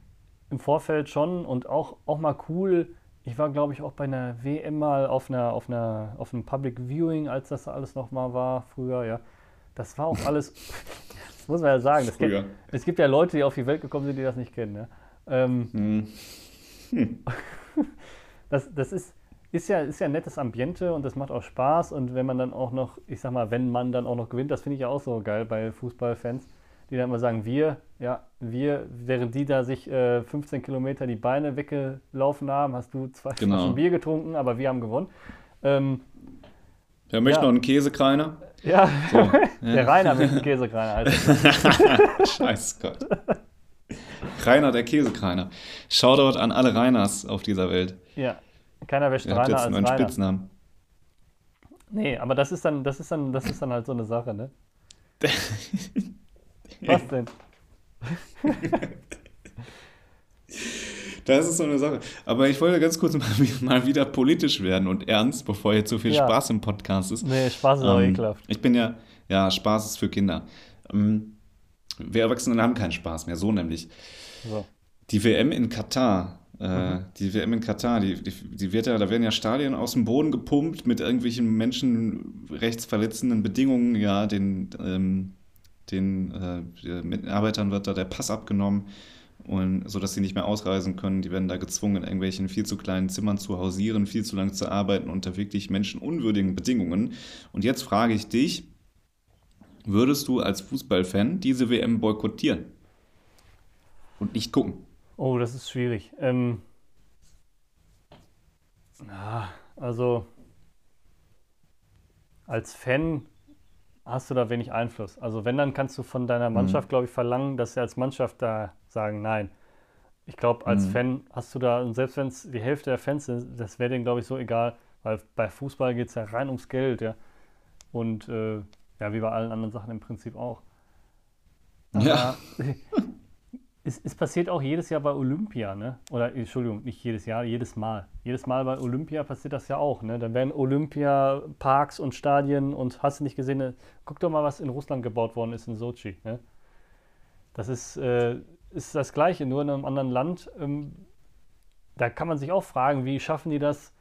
im Vorfeld schon und auch, auch mal cool. Ich war, glaube ich, auch bei einer WM mal auf einer, auf einer, auf einem Public Viewing, als das alles noch mal war, früher, ja. Das war auch alles, das muss man ja sagen. Kennt, es gibt ja Leute, die auf die Welt gekommen sind, die das nicht kennen. Ja. Ähm, Mhm. das, das ist, ist, ja, ist ja ein nettes Ambiente und das macht auch Spaß. Und wenn man dann auch noch, ich sag mal, wenn man dann auch noch gewinnt, das finde ich ja auch so geil bei Fußballfans, die dann immer sagen, wir, ja, wir, während die da sich äh, 15 Kilometer die Beine weggelaufen haben, hast du zwei Genau. Flaschen Bier getrunken, aber wir haben gewonnen. Ähm, Wer möchte Ja. noch einen Käsekreiner? ja, So. der Rainer mit dem Käsekreiner. Also, Scheiß Gott. Rainer, der Käsekreiner. Shoutout an alle Reiners auf dieser Welt. ja, keiner wäscht Ihr habt Rainer jetzt als einen neuen Rainer. Spitznamen. Nee, aber das ist dann, das ist dann, das ist dann halt so eine Sache, ne? Was denn? Das ist so eine Sache. Aber ich wollte ganz kurz mal, mal wieder politisch werden und ernst, bevor hier zu viel Ja. Spaß im Podcast ist. Nee, Spaß ist auch Ähm, ekelhaft. Ich bin ja, ja, Spaß ist für Kinder. Ähm, wir Erwachsenen haben keinen Spaß mehr, so nämlich. So. Die WM in Katar, äh, Mhm. die WM in Katar, die, die, die wird ja, da werden ja Stadien aus dem Boden gepumpt mit irgendwelchen menschenrechtsverletzenden Bedingungen, ja, den, ähm, den äh, Mitarbeitern wird da der Pass abgenommen und so sie nicht mehr ausreisen können. Die werden da gezwungen, in irgendwelchen viel zu kleinen Zimmern zu hausieren, viel zu lange zu arbeiten unter wirklich menschenunwürdigen Bedingungen. Und jetzt frage ich dich, würdest du als Fußballfan diese WM boykottieren und nicht gucken? Oh, das ist schwierig. Ähm, na, also als Fan hast du da wenig Einfluss. Also wenn, dann kannst du von deiner Mannschaft, glaube ich, verlangen, dass sie als Mannschaft da sagen, nein. Ich glaube, als Mhm. Fan hast du da, und selbst wenn es die Hälfte der Fans sind, das wäre denen, glaube ich, so egal, weil bei Fußball geht es ja rein ums Geld, ja. Und äh, ja, wie bei allen anderen Sachen im Prinzip auch. Ja. Es, es passiert auch jedes Jahr bei Olympia, ne? Oder Entschuldigung, nicht jedes Jahr, jedes Mal. Jedes Mal bei Olympia passiert das ja auch, ne? Dann werden Olympiaparks und Stadien und hast du nicht gesehen, ne? guck doch mal, was in Russland gebaut worden ist in Sochi, ne? Das ist, äh, ist das Gleiche, nur in einem anderen Land. Ähm, da kann man sich auch fragen, wie schaffen die das,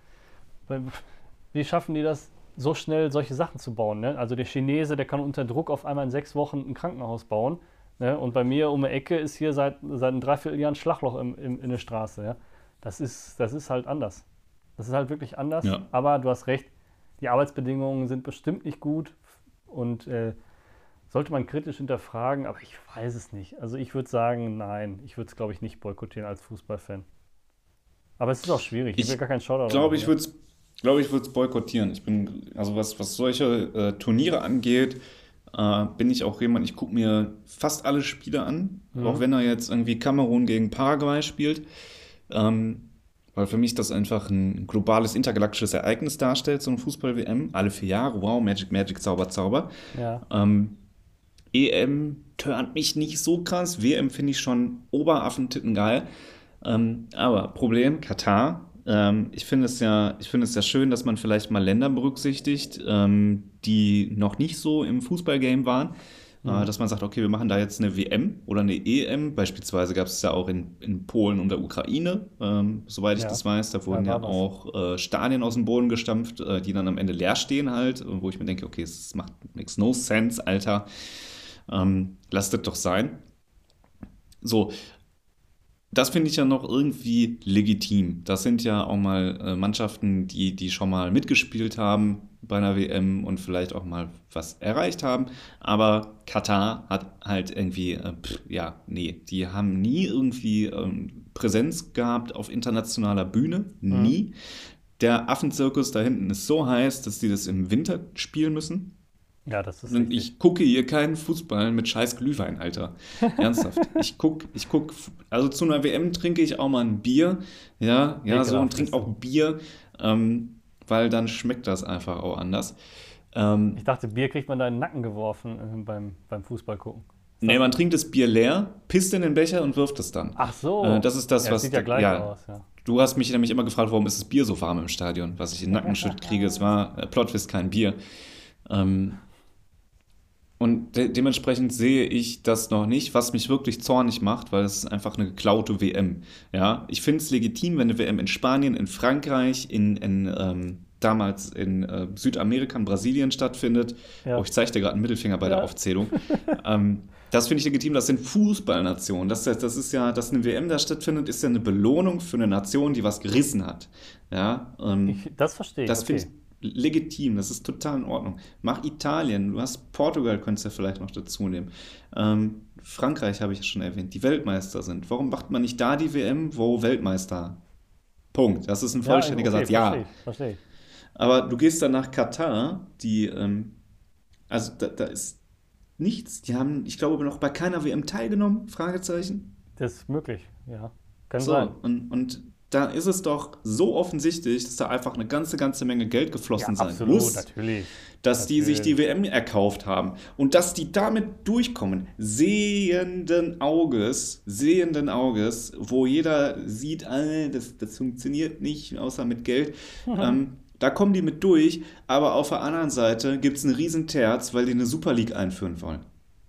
wie schaffen die das, so schnell solche Sachen zu bauen. Ne? Also der Chinese, der kann unter Druck auf einmal in sechs Wochen ein Krankenhaus bauen. Ne? Und bei mir um die Ecke ist hier seit, seit einem Dreivierteljahr ein Schlagloch im, im, in der Straße. Ja? Das, ist, das ist halt anders. Das ist halt wirklich anders. Ja. Aber du hast recht, die Arbeitsbedingungen sind bestimmt nicht gut und äh, sollte man kritisch hinterfragen, aber ich weiß es nicht. Also ich würde sagen, nein, ich würde es, glaube ich, nicht boykottieren als Fußballfan. Aber es ist auch schwierig. Ich, ich will gar keinen Shoutout. Glaube ich glaube, ich würde es boykottieren. Ich bin, also was, was solche äh, Turniere angeht, äh, bin ich auch jemand, ich gucke mir fast alle Spiele an, mhm. auch wenn er jetzt irgendwie Kamerun gegen Paraguay spielt. Ähm, weil für mich das einfach ein globales, intergalaktisches Ereignis darstellt, so ein Fußball-WM. Alle vier Jahre, wow, Magic, Magic, Zauber, Zauber. Ja. Ähm, EM turnt mich nicht so krass. WM finde ich schon Oberaffentitten geil. Ähm, aber Problem, Katar, ähm, ich finde es ja, ich finde es ja schön, dass man vielleicht mal Länder berücksichtigt, ähm, die noch nicht so im Fußballgame waren. Äh, mhm. Äh, dass man sagt, okay, wir machen da jetzt eine WM oder eine EM. Beispielsweise gab es ja auch in, in Polen und der Ukraine, ähm, soweit ich ja. das weiß. Da wurden ja, ja auch äh, Stadien aus dem Boden gestampft, äh, die dann am Ende leer stehen halt, wo ich mir denke, okay, es macht makes no sense, Alter. Ähm, lasst es doch sein. So, das finde ich ja noch irgendwie legitim. Das sind ja auch mal äh, Mannschaften, die, die schon mal mitgespielt haben bei einer WM und vielleicht auch mal was erreicht haben. Aber Katar hat halt irgendwie, äh, pff, ja, nee, die haben nie irgendwie ähm, Präsenz gehabt auf internationaler Bühne. Mhm. Nie. Der Affenzirkus da hinten ist so heiß, dass die das im Winter spielen müssen. Ja, das ist. Und ich gucke hier keinen Fußball mit scheiß Glühwein, Alter. Ernsthaft. ich gucke, ich guck, also zu einer WM trinke ich auch mal ein Bier. Ja, ja, so und trinke auch Bier, ähm, weil dann schmeckt das einfach auch anders. Ähm, ich dachte, Bier kriegt man da in den Nacken geworfen äh, beim, beim Fußball gucken. Nee, man trinkt das Bier leer, pisst in den Becher und wirft es dann. Ach so. Äh, das ist das, ja, was. Sieht ja gleich ja, aus, ja. Du hast mich nämlich immer gefragt, warum ist das Bier so warm im Stadion, was ich in den Nackenschütt kriege. Es war äh, Plotwist kein Bier. Ähm, und de dementsprechend sehe ich das noch nicht, was mich wirklich zornig macht, weil es ist einfach eine geklaute WM. Ja, ich finde es legitim, wenn eine WM in Spanien, in Frankreich, in, in ähm, damals in äh, Südamerika, in Brasilien stattfindet. Ja. Oh, ich zeige dir gerade einen Mittelfinger bei ja. der Aufzählung. ähm, das finde ich legitim, das sind Fußballnationen. Das, das ist ja, dass eine WM da stattfindet, ist ja eine Belohnung für eine Nation, die was gerissen hat. Ja, ähm, das verstehe ich. Das okay. finde ich legitim, das ist total in Ordnung. Mach Italien, du hast Portugal, könntest du ja vielleicht noch dazu nehmen. Ähm, Frankreich habe ich ja schon erwähnt, die Weltmeister sind. Warum macht man nicht da die WM, wo Weltmeister? Punkt. Das ist ein vollständiger ja, okay, Satz. Ja. Verstehe, verstehe. Aber du gehst dann nach Katar, die, ähm, also da, da, ist nichts. Die haben, ich glaube, noch bei keiner WM teilgenommen? Fragezeichen. Das ist möglich, ja. Kann so, sein. Und, und da ist es doch so offensichtlich, dass da einfach eine ganze, ganze Menge Geld geflossen ja, sein absolut, muss, natürlich. dass natürlich. die sich die WM erkauft haben und dass die damit durchkommen, sehenden Auges, sehenden Auges, wo jeder sieht, ah, das, das funktioniert nicht, außer mit Geld. Ähm, da kommen die mit durch, aber auf der anderen Seite gibt es einen riesen Terz, weil die eine Super League einführen wollen.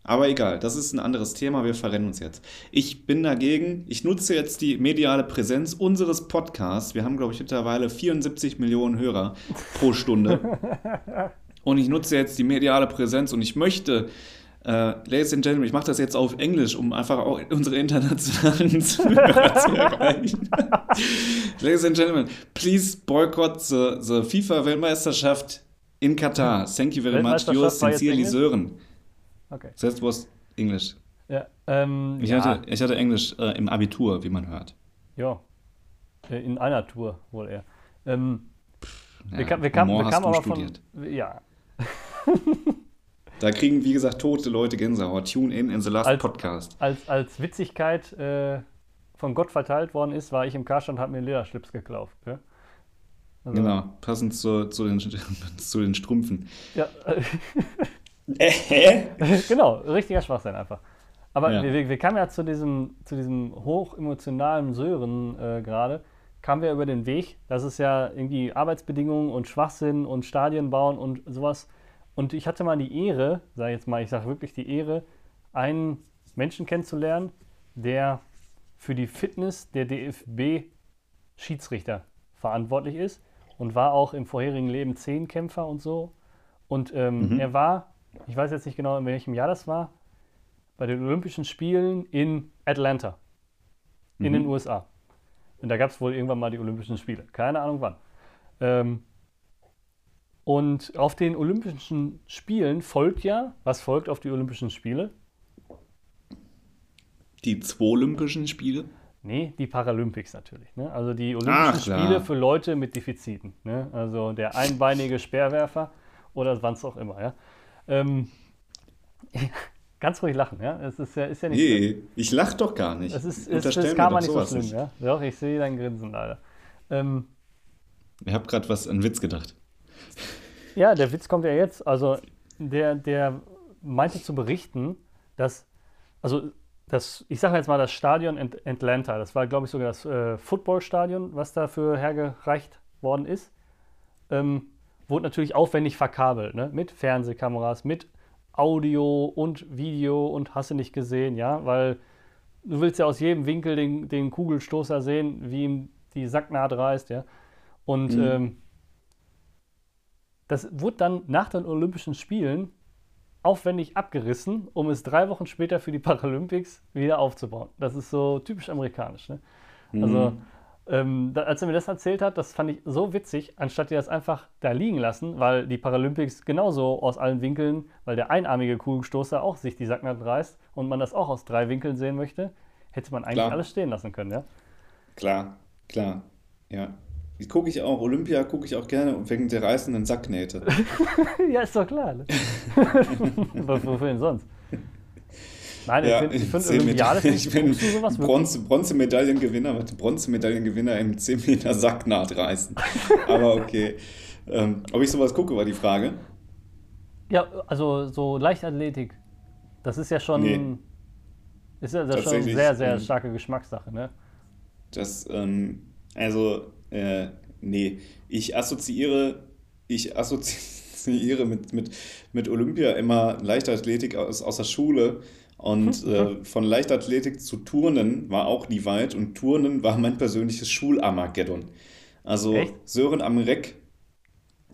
Aber egal, das ist ein anderes Thema, wir verrennen uns jetzt. Ich bin dagegen, ich nutze jetzt die mediale Präsenz unseres Podcasts. Wir haben, glaube ich, mittlerweile 74 Millionen Hörer pro Stunde. und ich nutze jetzt die mediale Präsenz und ich möchte, äh, Ladies and Gentlemen, ich mache das jetzt auf Englisch, um einfach auch unsere internationalen Hörer zu erreichen. Ladies and Gentlemen, please boycott the, the FIFA-Weltmeisterschaft in Katar. Thank you very much. Yours sincerely, Sören. Okay. That was English. Ja, ähm, ich, ja. Hatte, ich hatte Englisch äh, im Abitur, wie man hört. Ja, äh, in einer Tour wohl eher. Ähm, ja, wir, kam, wir, kam, wir kamen aber studiert. von. Ja. da kriegen, wie gesagt, tote Leute Gänsehaut. Tune in in the last als, podcast. Als, als Witzigkeit äh, von Gott verteilt worden ist, war ich im Karstadt und habe mir einen Lederschlips gekauft. Ja? Also, genau, passend zu, zu, den, zu den Strümpfen. Ja. Äh, genau, richtiger Schwachsinn einfach. Aber ja. wir, wir, kamen ja zu diesem, zu diesem hochemotionalen Sören äh, gerade, kamen wir über den Weg, dass es ja irgendwie Arbeitsbedingungen und Schwachsinn und Stadien bauen und sowas. Und ich hatte mal die Ehre, sage jetzt mal, ich sage wirklich die Ehre, einen Menschen kennenzulernen, der für die Fitness der DFB Schiedsrichter verantwortlich ist und war auch im vorherigen Leben Zehnkämpfer und so. Und ähm, Mhm. er war, ich weiß jetzt nicht genau, in welchem Jahr das war, bei den Olympischen Spielen in Atlanta in Mhm. den USA. Und da gab es wohl irgendwann mal die Olympischen Spiele. Keine Ahnung wann. Ähm, und auf den Olympischen Spielen folgt ja, was folgt auf die Olympischen Spiele? Die zwei Olympischen Spiele? Nee, die Paralympics natürlich. Ne? Also die Olympischen Ach. Spiele für Leute mit Defiziten. Ne? Also der einbeinige Speerwerfer oder was auch immer. Ja? Ähm, ganz ruhig lachen. Ja? Es ist ja, ist ja nicht schlimm. Nee, ich lach doch gar nicht. Es ist, es, Unterstell das kann man nicht so schlimm. nicht. Ja? Doch, ich sehe dein Grinsen leider. Ähm, Ich habe gerade was an Witz gedacht. Ja, der Witz kommt ja jetzt. Also, der, der meinte zu berichten, dass, also, das, ich sage jetzt mal das Stadion in Atlanta, das war, glaube ich, sogar das äh, Footballstadion, was dafür hergereicht worden ist, ähm, wurde natürlich aufwendig verkabelt, ne? mit Fernsehkameras, mit Audio und Video und hast du nicht gesehen, ja, weil du willst ja aus jedem Winkel den, den Kugelstoßer sehen, wie ihm die Sacknaht reißt, ja. Und Mhm. ähm, das wurde dann nach den Olympischen Spielen aufwendig abgerissen, um es drei Wochen später für die Paralympics wieder aufzubauen. Das ist so typisch amerikanisch. Ne? Also, Mhm. Ähm, da, als er mir das erzählt hat, das fand ich so witzig, anstatt die das einfach da liegen lassen, weil die Paralympics genauso aus allen Winkeln, weil der einarmige Kugelstoßer auch sich die Sacknaht reißt und man das auch aus drei Winkeln sehen möchte, hätte man eigentlich Klar. alles stehen lassen können. Ja? Klar, klar. Ja. Gucke ich auch, Olympia gucke ich auch gerne wegen der reißenden Sacknähte. ja, ist doch klar. Ne? Wofür denn sonst? Nein, Ja, ich finde, ich find zehn Olympiade, find ich bin? Bronze, Bronzemedaillengewinner, Bronzemedaillengewinner im 10 Meter Sacknaht reißen. Aber okay. Ähm, ob ich sowas gucke, war die Frage. Ja, also so Leichtathletik, das ist ja schon, Nee. ist ja schon Tatsächlich, sehr, sehr ähm, starke Geschmackssache, ne? Das, ähm, also, äh, nee, ich assoziiere, ich assoziiere mit, mit, mit Olympia immer Leichtathletik aus, aus der Schule. Und äh, von Leichtathletik zu Turnen war auch nie weit und Turnen war mein persönliches Schularmageddon. Also Echt? Sören am Reck,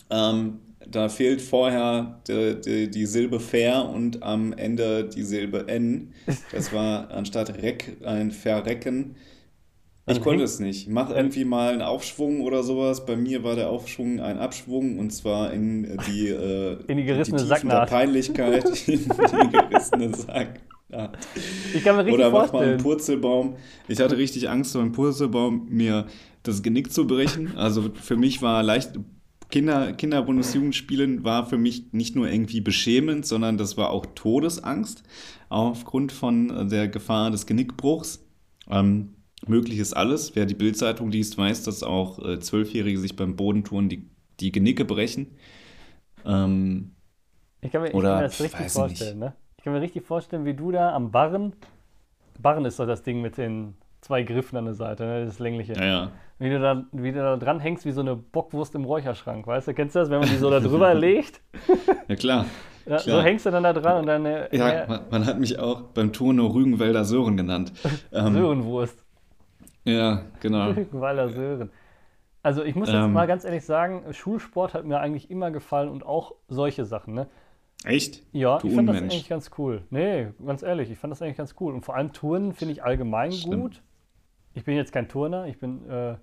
ähm, da fehlt vorher die, die, die Silbe fair und am Ende die Silbe N. Das war anstatt Reck ein Verrecken. Ich Dann konnte es nicht. Mach irgendwie mal einen Aufschwung oder sowas. Bei mir war der Aufschwung ein Abschwung und zwar in die, äh, In die gerissene Tiefen der Sacknaht. Peinlichkeit, in die gerissene Sacknaht. Ich kann mir richtig Oder mach mal einen vorstellen. Purzelbaum. Ich hatte richtig Angst, so einen Purzelbaum mir das Genick zu brechen. Also für mich war leicht. Kinder, Kinder-Bundesjugendspielen war für mich nicht nur irgendwie beschämend, sondern das war auch Todesangst aufgrund von der Gefahr des Genickbruchs. Ähm, möglich ist alles. Wer die Bildzeitung liest, weiß, dass auch äh, Zwölfjährige sich beim Bodentouren die, die Genicke brechen. Ähm, Ich kann mir, ich kann mir das richtig ich nicht. vorstellen, ne? Ich kann mir richtig vorstellen, wie du da am Barren, Barren ist doch das Ding mit den zwei Griffen an der Seite, ne? das längliche. ja, ja. Wie du, da, wie du da dran hängst wie so eine Bockwurst im Räucherschrank, weißt du? Kennst du das, wenn man die so da drüber legt? Ja, klar. Ja, so hängst du dann da dran und dann äh, Ja, äh, man, man hat mich auch beim Turnen Rügenwälder Sören genannt. Ähm, Sörenwurst. Ja, genau. Rügenwalder Sören. Also ich muss jetzt Ähm. mal ganz ehrlich sagen, Schulsport hat mir eigentlich immer gefallen und auch solche Sachen, ne? Echt? Ja, Du ich fand das eigentlich ganz cool. Nee, ganz ehrlich, ich fand das eigentlich ganz cool. Und vor allem Turnen finde ich allgemein Stimmt. gut. Ich bin jetzt kein Turner, ich bin äh,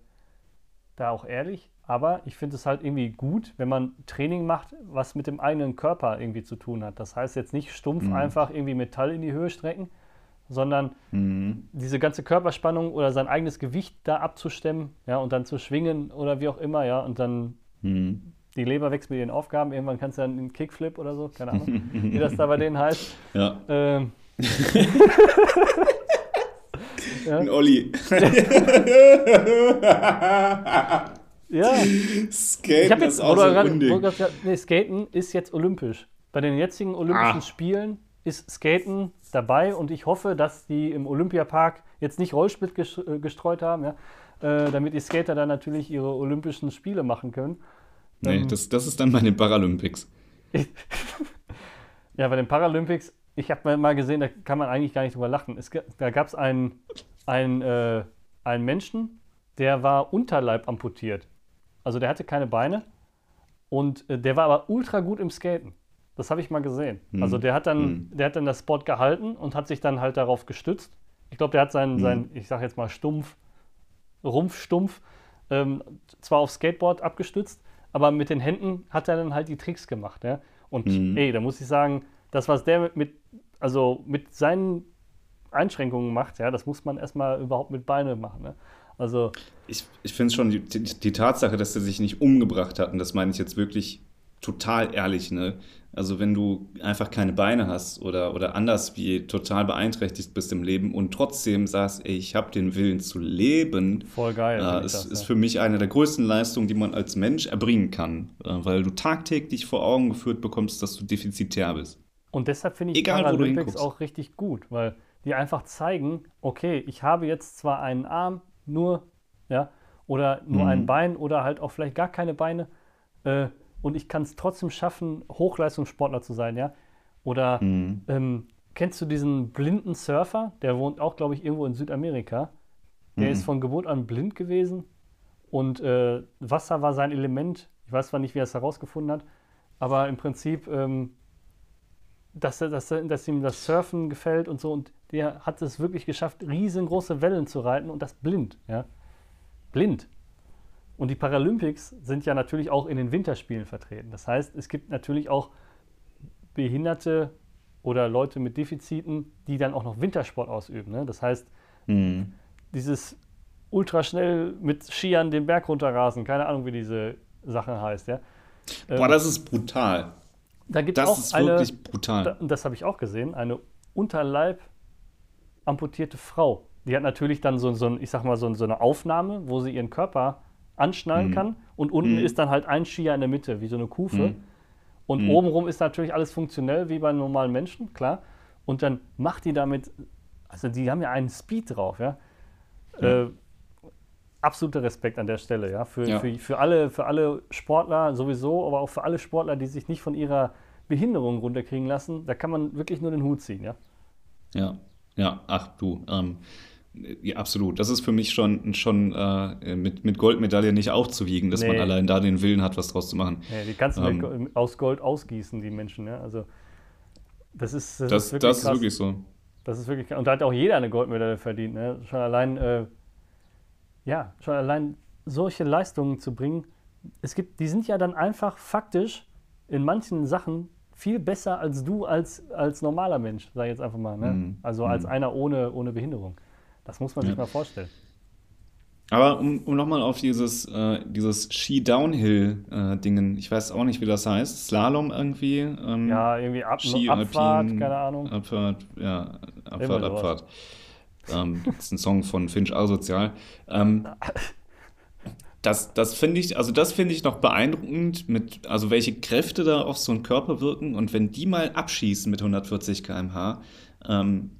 da auch ehrlich, aber ich finde es halt irgendwie gut, wenn man Training macht, was mit dem eigenen Körper irgendwie zu tun hat. Das heißt jetzt nicht stumpf Mhm. einfach irgendwie Metall in die Höhe strecken, sondern Mhm. diese ganze Körperspannung oder sein eigenes Gewicht da abzustemmen, ja, und dann zu schwingen oder wie auch immer, ja, und dann Mhm. Die Leber wächst mit ihren Aufgaben. Irgendwann kannst du dann einen Kickflip oder so, keine Ahnung, wie das da bei denen heißt. Ja, Ähm, ein Olli. ja, Skaten ich ist jetzt, auch wo so du gerade- nee, Skaten ist jetzt olympisch. Bei den jetzigen Olympischen Ah. Spielen ist Skaten dabei und ich hoffe, dass die im Olympiapark jetzt nicht Rollsplit äh, gestreut haben, ja, äh, damit die Skater dann natürlich ihre Olympischen Spiele machen können. Nee, Ähm. das, das ist dann bei den Paralympics. Ja, bei den Paralympics, ich habe mal gesehen, da kann man eigentlich gar nicht drüber lachen. Es, da gab es einen, einen, äh, einen Menschen, der war Unterleib amputiert. Also der hatte keine Beine und äh, der war aber ultra gut im Skaten. Das habe ich mal gesehen. Hm. Also der hat dann, Hm. der hat dann das Spot gehalten und hat sich dann halt darauf gestützt. Ich glaube, der hat seinen, Hm. seinen, ich sage jetzt mal stumpf, Rumpfstumpf, ähm, zwar aufs Skateboard abgestützt, aber mit den Händen hat er dann halt die Tricks gemacht. Ja? Und Hm. ey, da muss ich sagen, das, was der mit, mit, also mit seinen Einschränkungen macht, ja, das muss man erstmal überhaupt mit Beine machen. Ne? Also, Ich, ich finde schon die, die, die Tatsache, dass er sich nicht umgebracht hat, und das meine ich jetzt wirklich total ehrlich, ne? Also wenn du einfach keine Beine hast oder, oder anders wie total beeinträchtigt bist im Leben und trotzdem sagst, ey, ich habe den Willen zu leben, voll geil. äh, ist, das, ist ja. für mich eine der größten Leistungen, die man als Mensch erbringen kann, äh, weil du tagtäglich vor Augen geführt bekommst, dass du defizitär bist. Und deshalb finde ich Egal, Paralympics auch richtig gut, weil die einfach zeigen, okay, ich habe jetzt zwar einen Arm nur, ja, oder nur Mhm. ein Bein oder halt auch vielleicht gar keine Beine, äh, und ich kann es trotzdem schaffen, Hochleistungssportler zu sein, ja. Oder Mhm. ähm, kennst du diesen blinden Surfer? Der wohnt auch, glaube ich, irgendwo in Südamerika. Der Mhm. ist von Geburt an blind gewesen und äh, Wasser war sein Element. Ich weiß zwar nicht, wie er es herausgefunden hat, aber im Prinzip, ähm, dass, dass, dass ihm das Surfen gefällt und so. Und der hat es wirklich geschafft, riesengroße Wellen zu reiten und das blind. Ja? Blind. Und die Paralympics sind ja natürlich auch in den Winterspielen vertreten. Das heißt, es gibt natürlich auch Behinderte oder Leute mit Defiziten, die dann auch noch Wintersport ausüben. Ne? Das heißt, Mhm. dieses ultraschnell mit Skiern den Berg runterrasen, keine Ahnung, wie diese Sache heißt. Ja? Boah, Ähm, das ist brutal. da gibt Das auch ist eine, wirklich brutal. da, und das habe ich auch gesehen, eine Unterleib amputierte Frau. Die hat natürlich dann so, so, ich sag mal, so, so eine Aufnahme, wo sie ihren Körper anschnallen Mhm. kann und unten Mhm. ist dann halt ein Skier in der Mitte, wie so eine Kufe. Mhm. Und Mhm. obenrum ist natürlich alles funktionell, wie bei normalen Menschen, klar. Und dann macht die damit, also die haben ja einen Speed drauf, ja. Äh, absoluter Respekt an der Stelle, ja. Für, Ja. Für, für, alle, für alle Sportler sowieso, aber auch für alle Sportler, die sich nicht von ihrer Behinderung runterkriegen lassen, da kann man wirklich nur den Hut ziehen, ja. Ja, ja, ach du, ähm, ja, absolut. Das ist für mich schon, schon äh, mit, mit Goldmedaille nicht aufzuwiegen, dass man Nee. allein da den Willen hat, was draus zu machen. Ja, die kannst du Ähm. aus Gold ausgießen, die Menschen, ja. Also das ist, das Das, ist wirklich das ist wirklich so. Das ist wirklich krass. Und da hat auch jeder eine Goldmedaille verdient. Ne? Schon allein, äh, ja, schon allein solche Leistungen zu bringen. Es gibt, die sind ja dann einfach faktisch in manchen Sachen viel besser als du als, als normaler Mensch, sag ich jetzt einfach mal. Ne? Mhm. Also als Mhm. einer ohne, ohne Behinderung. Das muss man sich Ja. mal vorstellen. Aber um, um nochmal auf dieses, äh, dieses Ski-Downhill-Dingen, ich weiß auch nicht, wie das heißt, Slalom irgendwie. Ähm, Ja, irgendwie Ab Ski, Abfahrt, Alpin, keine Ahnung. Abfahrt, ja, Abfahrt, sowas. Abfahrt. Ähm, das ist ein Song von Finch Asozial. Ähm, das das finde ich, also das finde ich noch beeindruckend, mit, also welche Kräfte da auf so einen Körper wirken und wenn die mal abschießen mit 140 km/h, ähm,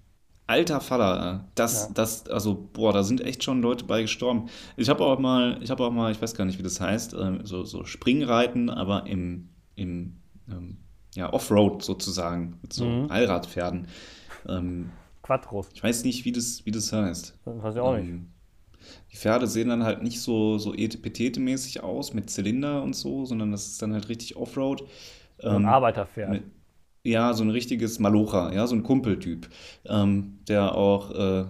alter Vater, äh, das, Ja. das, also boah, da sind echt schon Leute bei gestorben. Ich habe auch mal, ich habe auch mal, ich weiß gar nicht, wie das heißt, ähm, so, so Springreiten, aber im, im ähm, ja, Offroad sozusagen, mit so Mhm. Allradpferden. Ähm, Quattros. ich weiß nicht, wie das, wie das heißt. Das weiß ich auch nicht. Ähm, die Pferde sehen dann halt nicht so, so etepetete-mäßig aus mit Zylinder und so, sondern das ist dann halt richtig Offroad. So ein Ähm, Arbeiterpferd. mit- ja, so ein richtiges Malocha, ja, so ein Kumpeltyp, ähm, der auch, äh,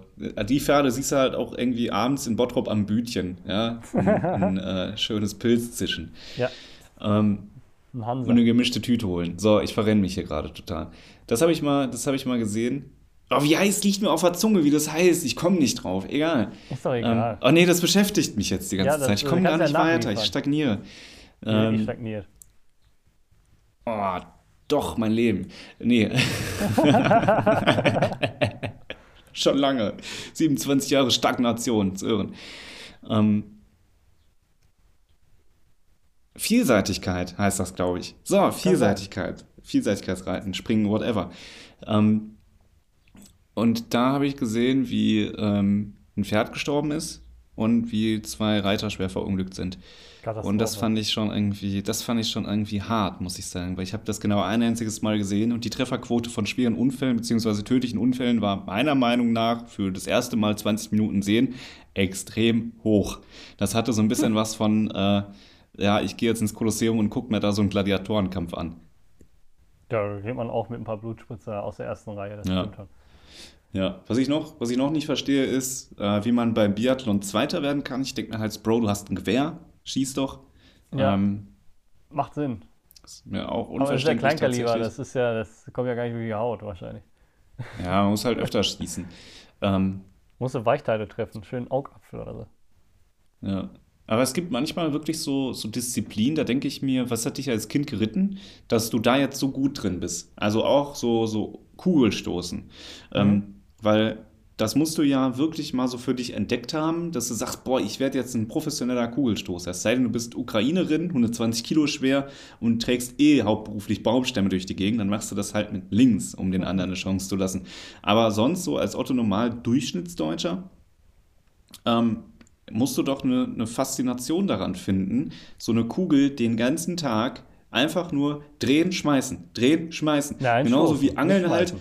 die Pferde siehst du halt auch irgendwie abends in Bottrop am Bütchen, ja, ein, ein äh, schönes Pilz zischen. Ja, Ähm, und eine gemischte Tüte holen. So, ich verrenne mich hier gerade total. Das habe ich mal, das habe ich mal gesehen. Oh, wie heißt, liegt mir auf der Zunge, wie das heißt. Ich komme nicht drauf. Egal. Ist doch Ähm, egal. oh nee, das beschäftigt mich jetzt die ganze Ja, das- Zeit. Ich komme gar nicht ja weiter. Ich stagniere. Ja, die Ähm, stagniert. oh, doch, mein Leben. Nee. Schon lange. 27 Jahre Stagnation, zu irren. Ähm, Vielseitigkeit heißt das, glaube ich. So, Vielseitigkeit. Vielseitigkeitsreiten, Springen, whatever. Ähm, und da habe ich gesehen, wie ähm, ein Pferd gestorben ist. und wie zwei Reiter schwer verunglückt sind. Und das fand ich schon irgendwie, das fand ich schon irgendwie hart, muss ich sagen, weil ich habe das genau ein einziges Mal gesehen und die Trefferquote von schweren Unfällen bzw. tödlichen Unfällen war meiner Meinung nach für das erste Mal 20 Minuten sehen extrem hoch. Das hatte so ein bisschen was von, äh, ja, ich gehe jetzt ins Kolosseum und gucke mir da so einen Gladiatorenkampf an. Da geht man auch mit ein paar Blutspritzer aus der ersten Reihe, das ja. stimmt halt. Ja, was ich noch, was ich noch nicht verstehe, ist, äh, wie man beim Biathlon Zweiter werden kann. Ich denke mir halt, Bro, du hast ein Gewehr, schieß doch. Ja, ähm, macht Sinn. Ist mir auch unverständlich. Aber das ist ja Kleinkaliber, das ist ja, das kommt ja gar nicht über die Haut wahrscheinlich. Ja, man muss halt öfter schießen. Ähm, Musst Weichteile treffen, schönen Augapfel oder so. Ja. Aber es gibt manchmal wirklich so, so Disziplinen, da denke ich mir, was hat dich als Kind geritten, dass du da jetzt so gut drin bist? Also auch so, so Kugelstoßen. Ähm, mhm. Ähm, weil das musst du ja wirklich mal so für dich entdeckt haben, dass du sagst, boah, ich werde jetzt ein professioneller Kugelstoßer. Es sei denn, du bist Ukrainerin, 120 Kilo schwer und trägst eh hauptberuflich Baumstämme durch die Gegend, dann machst du das halt mit links, um den anderen eine Chance zu lassen. Aber sonst so als Otto Normal Durchschnittsdeutscher ähm, musst du doch eine, eine Faszination daran finden, so eine Kugel den ganzen Tag einfach nur drehen, schmeißen, drehen, schmeißen. Nein, Genauso wie Angeln halt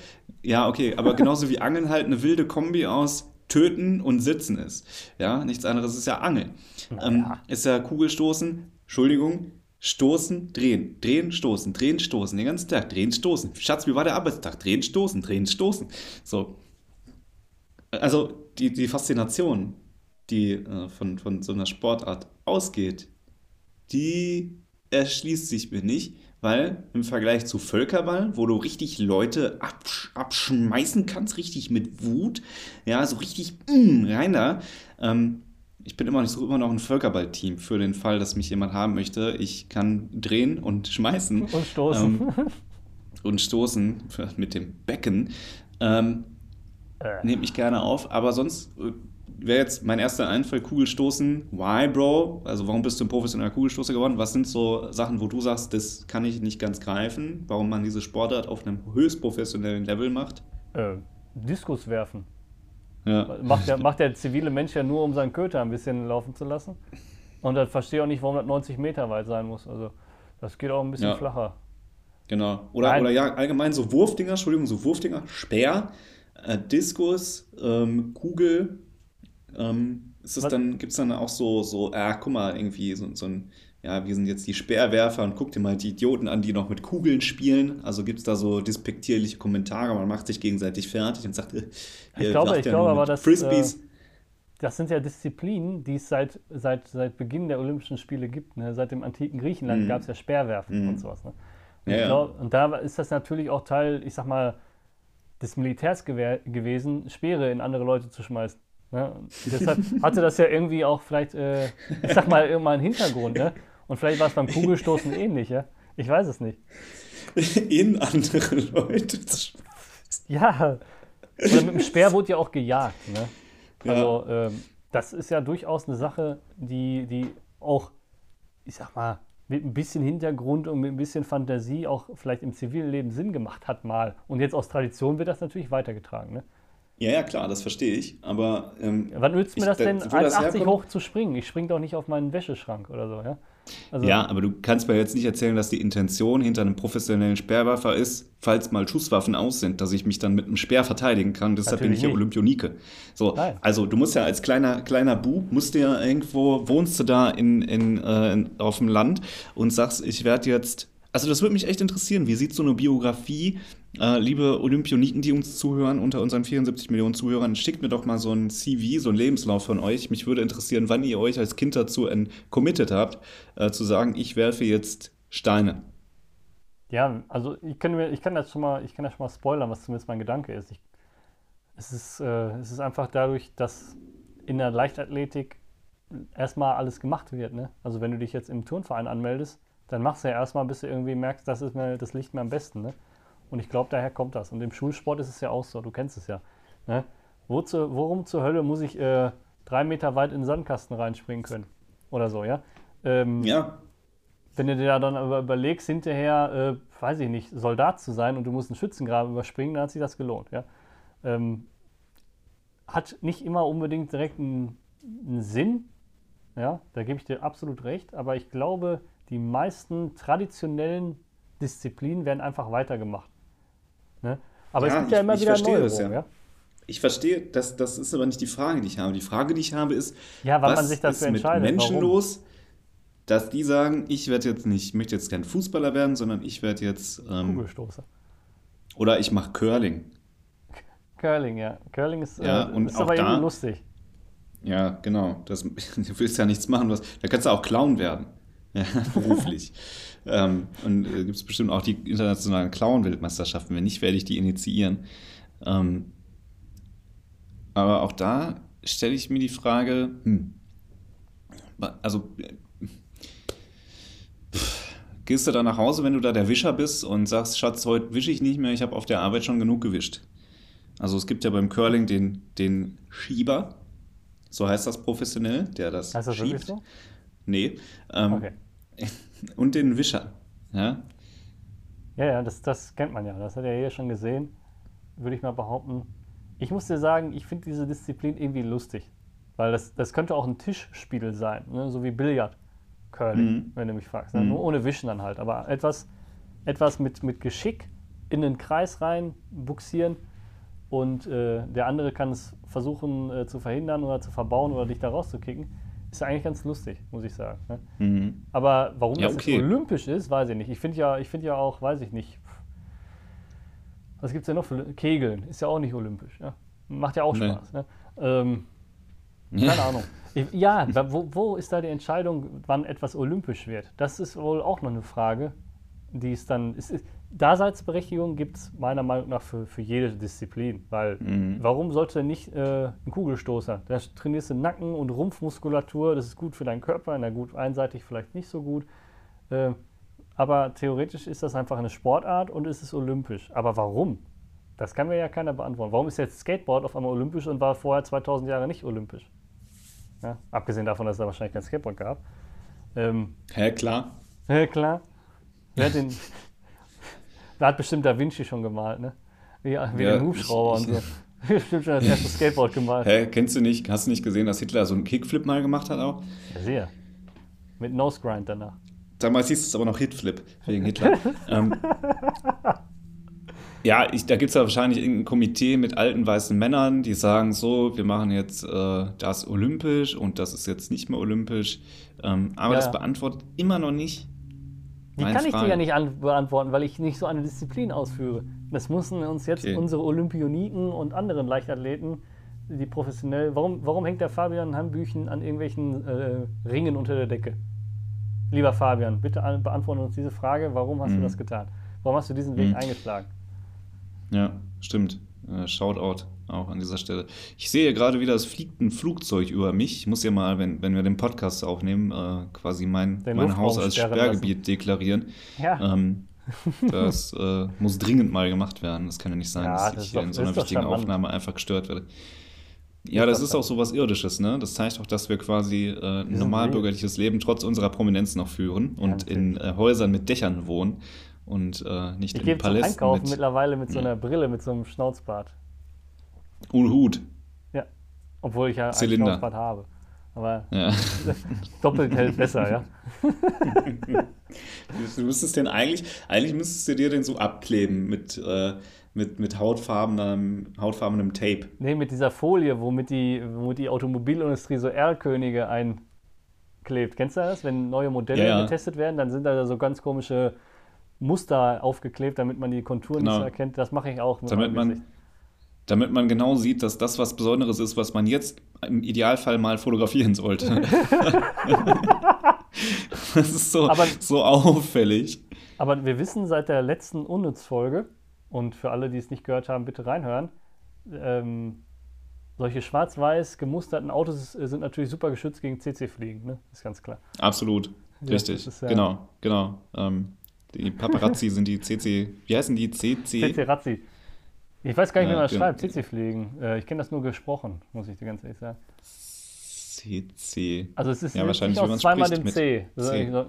ja, okay, aber genauso wie Angeln halt eine wilde Kombi aus Töten und Sitzen ist. Ja, nichts anderes ist ja Angeln. Naja. Ähm, ist ja Kugelstoßen, Entschuldigung, Stoßen, drehen, drehen, stoßen, drehen, stoßen, den ganzen Tag, drehen, stoßen. Schatz, wie war der Arbeitstag? Drehen, stoßen, drehen, stoßen. So. Also die, die Faszination, die äh, von, von so einer Sportart ausgeht, die erschließt sich mir nicht, weil im Vergleich zu Völkerball, wo du richtig Leute absch abschmeißen kannst, richtig mit Wut, ja, so richtig mm, rein da, ähm, ich bin immer noch, so immer noch ein Völkerball-Team für den Fall, dass mich jemand haben möchte. Ich kann drehen und schmeißen. Und stoßen. Ähm, und stoßen mit dem Becken. Ähm, äh. Nehme ich gerne auf, aber sonst äh, wäre jetzt mein erster Einfall, Kugelstoßen. Why, Bro? Also warum bist du ein professioneller Kugelstoßer geworden? Was sind so Sachen, wo du sagst, das kann ich nicht ganz greifen? Warum man diese Sportart auf einem höchst professionellen Level macht? Äh, Diskus werfen. Ja. Macht, der, macht der zivile Mensch ja nur, um seinen Köter ein bisschen laufen zu lassen. Und dann verstehe ich auch nicht, warum das 90 Meter weit sein muss. Also das geht auch ein bisschen ja. flacher. Genau. Oder, oder ja, allgemein so Wurfdinger, Entschuldigung, so Wurfdinger, Speer, äh, Diskus, ähm, Kugel, ähm, ist es dann, gibt es dann auch so, so, ah, guck mal, irgendwie so, so ein, ja, wir sind jetzt die Speerwerfer und guck dir mal die Idioten an, die noch mit Kugeln spielen. Also gibt es da so despektierliche Kommentare, man macht sich gegenseitig fertig und sagt, äh, ich glaube, ich ja glaube aber, dass, Frisbees. Äh, das sind ja Disziplinen, die es seit, seit, seit Beginn der Olympischen Spiele gibt. Ne? Seit dem antiken Griechenland mhm. gab es ja Speerwerfen mhm. und sowas. Ne? Und, ja, glaub, und da ist das natürlich auch Teil, ich sag mal, des Militärs gewesen, Speere in andere Leute zu schmeißen. Ne? Deshalb hatte das ja irgendwie auch vielleicht, äh, ich sag mal, irgendwann einen Hintergrund. Ne? Und vielleicht war es beim Kugelstoßen ähnlich. Ja? Ich weiß es nicht. In andere Leute. Ja. Oder mit dem Speer wurde ja auch gejagt. Ne? Also, ja. ähm, das ist ja durchaus eine Sache, die, die auch, ich sag mal, mit ein bisschen Hintergrund und mit ein bisschen Fantasie auch vielleicht im zivilen Leben Sinn gemacht hat mal. Und jetzt aus Tradition wird das natürlich weitergetragen. Ne? Ja, ja, klar, das verstehe ich. Aber. Ähm, Wann nützt mir das denn, 1,80 hoch zu springen? Ich springe doch nicht auf meinen Wäscheschrank oder so, ja? Also, ja, aber du kannst mir jetzt nicht erzählen, dass die Intention hinter einem professionellen Speerwerfer ist, falls mal Schusswaffen aus sind, dass ich mich dann mit einem Speer verteidigen kann. Deshalb bin ich ja Olympionike. So, Nein. also du musst ja als kleiner, kleiner Bub, musst du ja irgendwo, wohnst du da in, in, äh, in auf dem Land und sagst, ich werde jetzt also das würde mich echt interessieren. Wie sieht so eine Biografie, äh, liebe Olympioniken, die uns zuhören, unter unseren 74 Millionen Zuhörern, schickt mir doch mal so ein CV, so ein Lebenslauf von euch. Mich würde interessieren, wann ihr euch als Kind dazu committed habt, äh, zu sagen, ich werfe jetzt Steine. Ja, also ich kann, mir, ich kann das schon mal, ich kann das schon mal spoilern, was zumindest mein Gedanke ist. Ich, es, ist äh, es ist einfach dadurch, dass in der Leichtathletik erstmal alles gemacht wird. Ne? Also wenn du dich jetzt im Turnverein anmeldest, dann machst du ja erstmal, bis du irgendwie merkst, das ist mir, das liegt mir am besten. Ne? Und ich glaube, daher kommt das. Und im Schulsport ist es ja auch so, du kennst es ja. Ne? Wozu, worum zur Hölle muss ich äh, drei Meter weit in den Sandkasten reinspringen können? Oder so, ja? Ähm, ja. Wenn du dir da dann aber überlegst, hinterher, äh, weiß ich nicht, Soldat zu sein und du musst einen Schützengraben überspringen, dann hat sich das gelohnt, ja. Ähm, hat nicht immer unbedingt direkt einen einen Sinn, ja, da gebe ich dir absolut recht, aber ich glaube, die meisten traditionellen Disziplinen werden einfach weitergemacht. Ne? Aber Ja, es gibt ja ich- immer ich wieder verstehe das, Neuerungen, ja. ja. Ich verstehe, das, das ist aber nicht die Frage, die ich habe. Die Frage, die ich habe, ist, Ja, was man sich dafür ist mit entscheidet, Menschen warum? los, dass die sagen, ich werde jetzt nicht, ich möchte jetzt kein Fußballer werden, sondern ich werde jetzt, ähm, Kugelstoßer. oder ich mache Curling. Curling, ja. Curling ist, Ja, äh, und ist auch aber irgendwie da- lustig. Ja, genau. Das, du willst ja nichts machen, was, da kannst du auch Clown werden. Ja, beruflich. ähm, und äh, gibt es bestimmt auch die internationalen Clown-Weltmeisterschaften. Wenn nicht, werde ich die initiieren. Ähm, aber auch da stelle ich mir die Frage, hm, also äh, pff, gehst du da nach Hause, wenn du da der Wischer bist und sagst, Schatz, heute wische ich nicht mehr, ich habe auf der Arbeit schon genug gewischt. Also es gibt ja beim Curling den, den Schieber, so heißt das professionell, der das Heißt das schiebt. so? Nee. Ähm, Okay. Und den Wischer. Ja? Ja, ja, das, das kennt man ja. Das hat er hier schon gesehen, würde ich mal behaupten. Ich muss dir sagen, ich finde diese Disziplin irgendwie lustig. Weil das, das könnte auch ein Tischspiel sein, ne? so wie Billard, Curling, Mhm. wenn du mich fragst. Ne? Mhm. Nur ohne Wischen dann halt. Aber etwas, etwas mit, mit Geschick in den Kreis rein buxieren und äh, der andere kann es versuchen äh, zu verhindern oder zu verbauen oder dich da rauszukicken, ist ja eigentlich ganz lustig, muss ich sagen. Ne? Mhm. Aber warum Ja, das okay. olympisch ist, weiß ich nicht. Ich finde ja, ich finde ja auch, weiß ich nicht. Was gibt es denn noch für Kegeln? Ist ja auch nicht olympisch. Ja? Macht ja auch Nee. Spaß. Ne? Ähm, keine Ahnung. Ich, ja, wo, wo ist da die Entscheidung, wann etwas olympisch wird? Das ist wohl auch noch eine Frage, die es dann. Es ist, Daseinsberechtigung gibt es meiner Meinung nach für, für jede Disziplin. Weil Mhm. warum sollte nicht äh, ein Kugelstoßer? Da trainierst du Nacken- und Rumpfmuskulatur, das ist gut für deinen Körper, na gut, einseitig vielleicht nicht so gut. Äh, aber theoretisch ist das einfach eine Sportart und es ist olympisch. Aber warum? Das kann mir ja keiner beantworten. Warum ist jetzt Skateboard auf einmal olympisch und war vorher 2000 Jahre nicht olympisch? Ja, abgesehen davon, dass es da wahrscheinlich kein Skateboard gab. Ähm, Hä, klar. ja, klar. Wer hat, den, wer hat bestimmt Da Vinci schon gemalt, ne? Wie, wie Ja, den Hubschrauber ich- und so. Bestimmt schon das erste Skateboard gemalt. Hä, kennst du nicht, hast du nicht gesehen, dass Hitler so einen Kickflip mal gemacht hat auch? Ja, sehr. Mit Nose Grind danach. Damals hieß es aber noch Hitflip, wegen Hitler. ähm, ja, ich, da gibt es ja wahrscheinlich irgendein Komitee mit alten weißen Männern, die sagen so, wir machen jetzt äh, das olympisch und das ist jetzt nicht mehr olympisch. Ähm, aber Ja. das beantwortet immer noch nicht. Die meine kann ich dir Frage. ja nicht an beantworten, weil ich nicht so eine Disziplin ausführe. Das müssen uns jetzt Okay. unsere Olympioniken und anderen Leichtathleten, die professionell. Warum, warum hängt der Fabian Hambüchen an irgendwelchen äh, Ringen unter der Decke? Lieber Fabian, bitte an, beantworte uns diese Frage. Warum hast Mhm. du das getan? Warum hast du diesen Weg Mhm. eingeschlagen? Ja, stimmt. Äh, Shoutout auch an dieser Stelle. Ich sehe gerade wieder, es fliegt ein Flugzeug über mich. Ich muss ja mal, wenn, wenn wir den Podcast aufnehmen, äh, quasi mein, Den mein Haus als Sperrgebiet deklarieren. Ja, Ähm, das äh, muss dringend mal gemacht werden. Das kann ja nicht sein, Ja, dass das ich hier doch- in so einer wichtigen. Aufnahme einfach gestört werde. Ja, das ist auch so was Irdisches, ne? Das zeigt auch, dass wir quasi äh, ein normalbürgerliches Leben trotz unserer Prominenz noch führen und in äh, Häusern mit Dächern wohnen und äh, nicht ich in gehe zum Palästen Einkaufen mit mittlerweile mit so einer Brille, mit so einem Schnauzbart. Hut. Ja, obwohl ich ja einen Zylinder. Schnauzbart habe. Aber Ja. doppelt hält besser, ja. Du müsstest den eigentlich, eigentlich müsstest du dir den so abkleben mit, äh, mit, mit hautfarbenem, hautfarbenem Tape. Nee, mit dieser Folie, womit die, womit die Automobilindustrie so Erlkönige einklebt. Kennst du das? Wenn neue Modelle Ja, ja. getestet werden, dann sind da so ganz komische Muster aufgeklebt, damit man die Konturen nicht Genau. so erkennt. Das mache ich auch mit Damit man, Gesicht. Damit man genau sieht, dass das was Besonderes ist, was man jetzt im Idealfall mal fotografieren sollte. das ist so, Aber- so auffällig. Aber wir wissen seit der letzten Unnütz-Folge, und für alle, die es nicht gehört haben, bitte reinhören, ähm, solche schwarz-weiß gemusterten Autos äh, sind natürlich super geschützt gegen CC-Fliegen, ne? Ist ganz klar. Absolut. Ja, Richtig. ist ja- Genau, genau. Ähm, die Paparazzi sind die CC, wie heißen die? CC? CC Razzi. Ich weiß gar nicht, wie man das schreibt, CC-Fliegen. Äh, ich kenne das nur gesprochen, muss ich dir ganz ehrlich sagen. CC. Also es ist Ja, nicht wahrscheinlich, man zweimal dem C. C.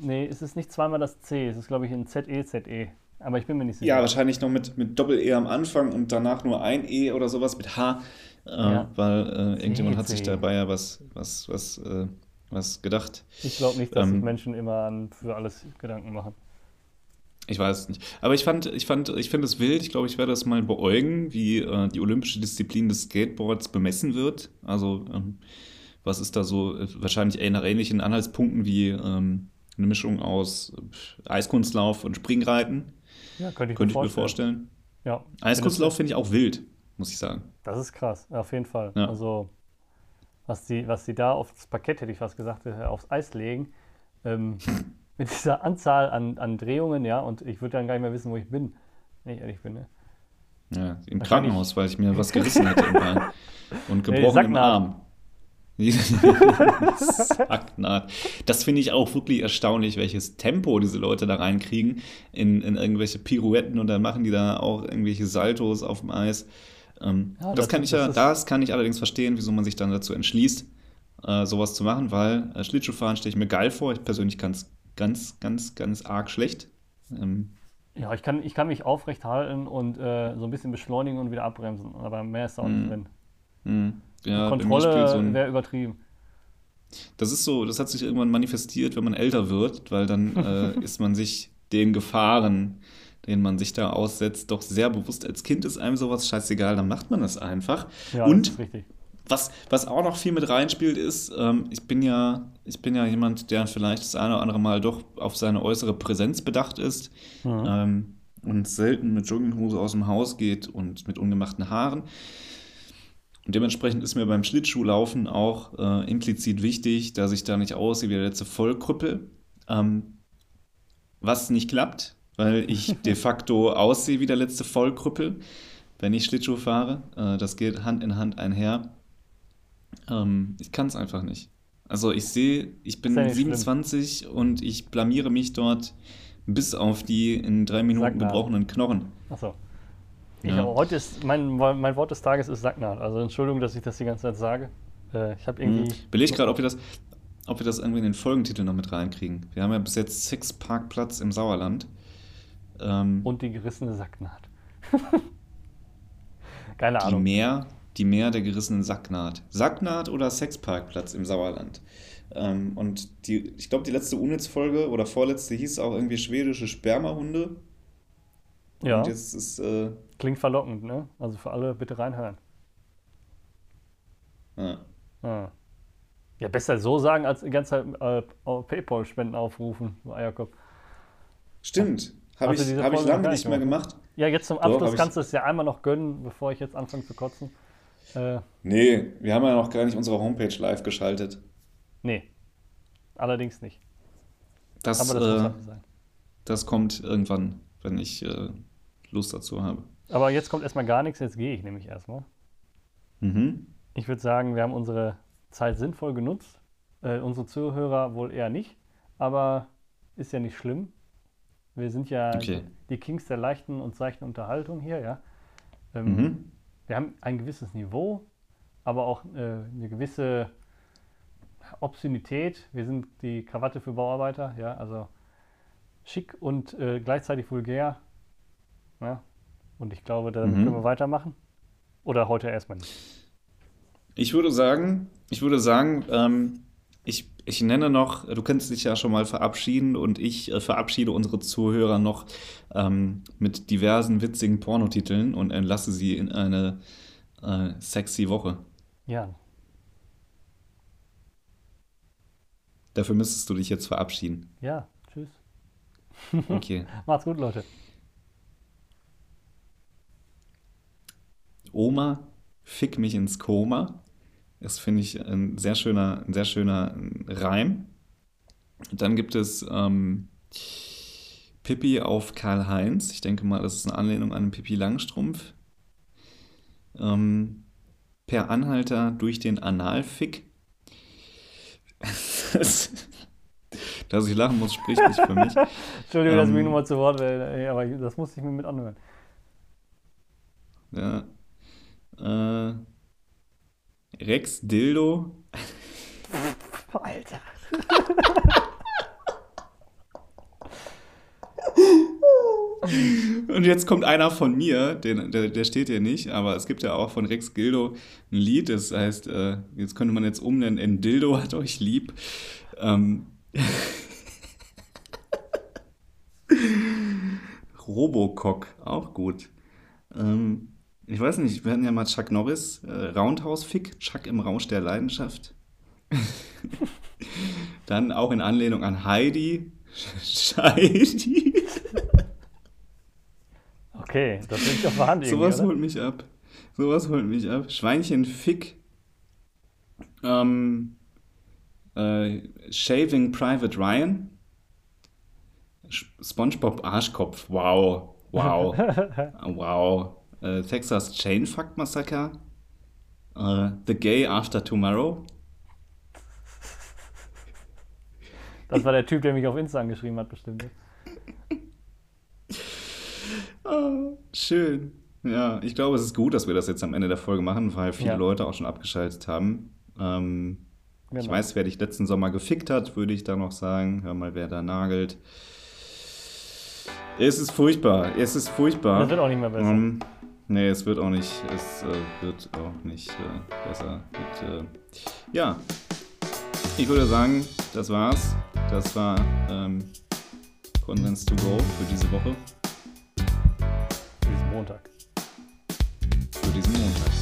Nee, es ist nicht zweimal das C. Es ist, glaube ich, ein ZE, ZE. Aber ich bin mir nicht sicher. Ja, wahrscheinlich noch mit, mit Doppel-E am Anfang und danach nur ein E oder sowas mit H. äh, weil äh, irgendjemand hat sich dabei ja was, was, was, was gedacht. Ich glaube nicht, dass ähm, sich Menschen immer für alles Gedanken machen. Ich weiß es nicht. Aber ich fand, ich fand, ich finde es wild. Ich glaube, ich werde das mal beäugen, wie äh, die olympische Disziplin des Skateboards bemessen wird. Also, ähm, was ist da so? Äh, wahrscheinlich nach ähnlichen Anhaltspunkten wie ähm, eine Mischung aus äh, Eiskunstlauf und Springreiten. Ja, könnte ich, könnte mir, ich vorstellen. mir vorstellen. Ja. Eiskunstlauf finde ich auch wild, muss ich sagen. Das ist krass, auf jeden Fall. Ja. Also, was die, was die da aufs Parkett, hätte ich fast gesagt, äh, aufs Eis legen. Ähm, mit dieser Anzahl an, an Drehungen, ja, und ich würde dann gar nicht mehr wissen, wo ich bin, wenn ich ehrlich bin. Ne? Ja, im Krankenhaus, weil ich mir was gerissen hatte im Bein. Und gebrochen im Arm. Sacknaht. Das finde ich auch wirklich erstaunlich, welches Tempo diese Leute da reinkriegen in, in irgendwelche Pirouetten und dann machen die da auch irgendwelche Saltos auf dem Eis. Ähm, ja, das, das, kann ich ja, das kann ich allerdings verstehen, wieso man sich dann dazu entschließt, äh, sowas zu machen, weil äh, Schlittschuhfahren stelle ich mir geil vor. Ich persönlich kann es ganz, ganz, ganz arg schlecht. Ähm, ja, ich kann, ich kann mich aufrecht halten und äh, so ein bisschen beschleunigen und wieder abbremsen, aber mehr ist da auch nicht mm. drin. Mm. Ja, Kontrolle so wäre übertrieben. Das ist so, das hat sich irgendwann manifestiert, wenn man älter wird, weil dann äh, ist man sich den Gefahren, denen man sich da aussetzt, doch sehr bewusst. Als Kind ist einem sowas scheißegal, dann macht man das einfach. Ja, und das ist richtig. Was, was auch noch viel mit reinspielt, ist, ähm, ich bin ja, ich bin ja jemand, der vielleicht das eine oder andere Mal doch auf seine äußere Präsenz bedacht ist mhm. ähm, und selten mit Jogginghose aus dem Haus geht und mit ungemachten Haaren. Und dementsprechend ist mir beim Schlittschuhlaufen auch äh, implizit wichtig, dass ich da nicht aussehe wie der letzte Vollkrüppel. Ähm, was nicht klappt, weil ich de facto aussehe wie der letzte Vollkrüppel, wenn ich Schlittschuh fahre. Äh, das geht Hand in Hand einher. Ähm, ich kann es einfach nicht. Also ich sehe, ich bin 27 schlimm. und ich blamiere mich dort bis auf die in drei Minuten gebrochenen Knochen. Achso. Ja. heute ist, mein, mein Wort des Tages ist Sacknaht. Also Entschuldigung, dass ich das die ganze Zeit sage. Äh, ich habe irgendwie. Hm. Belege gerade, ob wir das, ob wir das irgendwie in den Folgentitel noch mit reinkriegen. Wir haben ja bis jetzt Six Parkplatz im Sauerland. Ähm, Und die gerissene Sacknaht. Keine Ahnung. Die Meer, die Meer der gerissenen Sacknaht. Sacknaht oder Sexparkplatz im Sauerland. Ähm, und die, ich glaube, die letzte Unitz-Folge oder vorletzte hieß auch irgendwie schwedische Spermahunde. Ja. Ist. Äh, Klingt verlockend, ne? Also für alle bitte reinhören. Ja. Ah. Ja, besser so sagen, als die ganze Zeit äh, PayPal-Spenden aufrufen, Eierkopf. Stimmt. Habe ich, hab ich lange nicht mehr gemacht. Ja, jetzt zum Abschluss Doch, kannst du es ja einmal noch gönnen, bevor ich jetzt anfange zu kotzen. Äh, nee, wir haben ja noch gar nicht unsere Homepage live geschaltet. Nee, allerdings nicht. Das, Aber das, äh, sein. das kommt irgendwann, wenn ich äh, Lust dazu habe. Aber jetzt kommt erstmal gar nichts, jetzt gehe ich nämlich erstmal. Mhm. Ich würde sagen, wir haben unsere Zeit sinnvoll genutzt. Äh, unsere Zuhörer wohl eher nicht, aber ist ja nicht schlimm. Wir sind ja okay. die Kings der leichten und seichten Unterhaltung hier, ja. Ähm, mhm. Wir haben ein gewisses Niveau, aber auch äh, eine gewisse Obszönität. Wir sind die Krawatte für Bauarbeiter, ja, also schick und äh, gleichzeitig vulgär. Ja? Und ich glaube, da mhm. können wir weitermachen. Oder heute erstmal nicht. Ich würde sagen, ich würde sagen, ähm, ich, ich nenne noch, du kannst dich ja schon mal verabschieden und ich äh, verabschiede unsere Zuhörer noch ähm, mit diversen witzigen Pornotiteln und entlasse sie in eine äh, sexy Woche. Ja. Dafür müsstest du dich jetzt verabschieden. Ja, tschüss. Okay. Macht's gut, Leute. Oma, fick mich ins Koma. Das finde ich ein sehr schöner, ein sehr schöner Reim. Dann gibt es ähm, Pippi auf Karl-Heinz. Ich denke mal, das ist eine Anlehnung an Pippi Langstrumpf. Ähm, per Anhalter durch den Analfick. Dass ich lachen muss, spricht nicht für mich. Entschuldigung, ähm, dass ich mich nochmal zu Wort wähle, aber das musste ich mir mit anhören. Ja, äh, Rex Dildo. Alter. Und jetzt kommt einer von mir, den, der, der steht hier nicht, aber es gibt ja auch von Rex Gildo ein Lied, das heißt, äh, jetzt könnte man jetzt umnennen in Dildo hat euch lieb. Ähm, Robocock, auch gut. Ähm, ich weiß nicht, wir hatten ja mal Chuck Norris, äh, Roundhouse-Fick, Chuck im Rausch der Leidenschaft. Dann auch in Anlehnung an Heidi, Scheidi. Okay, das liegt auf der Hand Sowas holt mich ab. Sowas holt mich ab. Schweinchen Fick. Ähm, äh, Shaving Private Ryan. Sch- SpongeBob Arschkopf. Wow. Wow. wow. Äh, Texas Chainfuck Massacre. Äh, The Gay After Tomorrow. Das war der Typ, der mich auf Insta angeschrieben hat, bestimmt. Ah, schön. Ja, ich glaube, es ist gut, dass wir das jetzt am Ende der Folge machen, weil viele Ja. Leute auch schon abgeschaltet haben. Ähm, Ich Genau. weiß, wer dich letzten Sommer gefickt hat, würde ich da noch sagen. Hör mal, wer da nagelt. Es ist furchtbar. Es ist furchtbar. Das wird auch nicht mehr besser. Ähm, nee, es wird auch nicht. Es äh, wird auch nicht äh, besser. Mit, äh, ja. Ich würde sagen, das war's. Das war ähm, Konsens to go für diese Woche, Diesen Montag. für diesen Montag.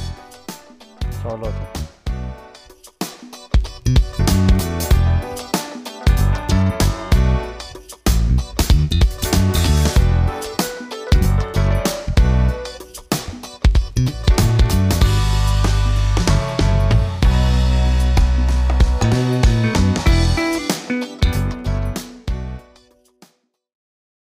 Ciao, Leute.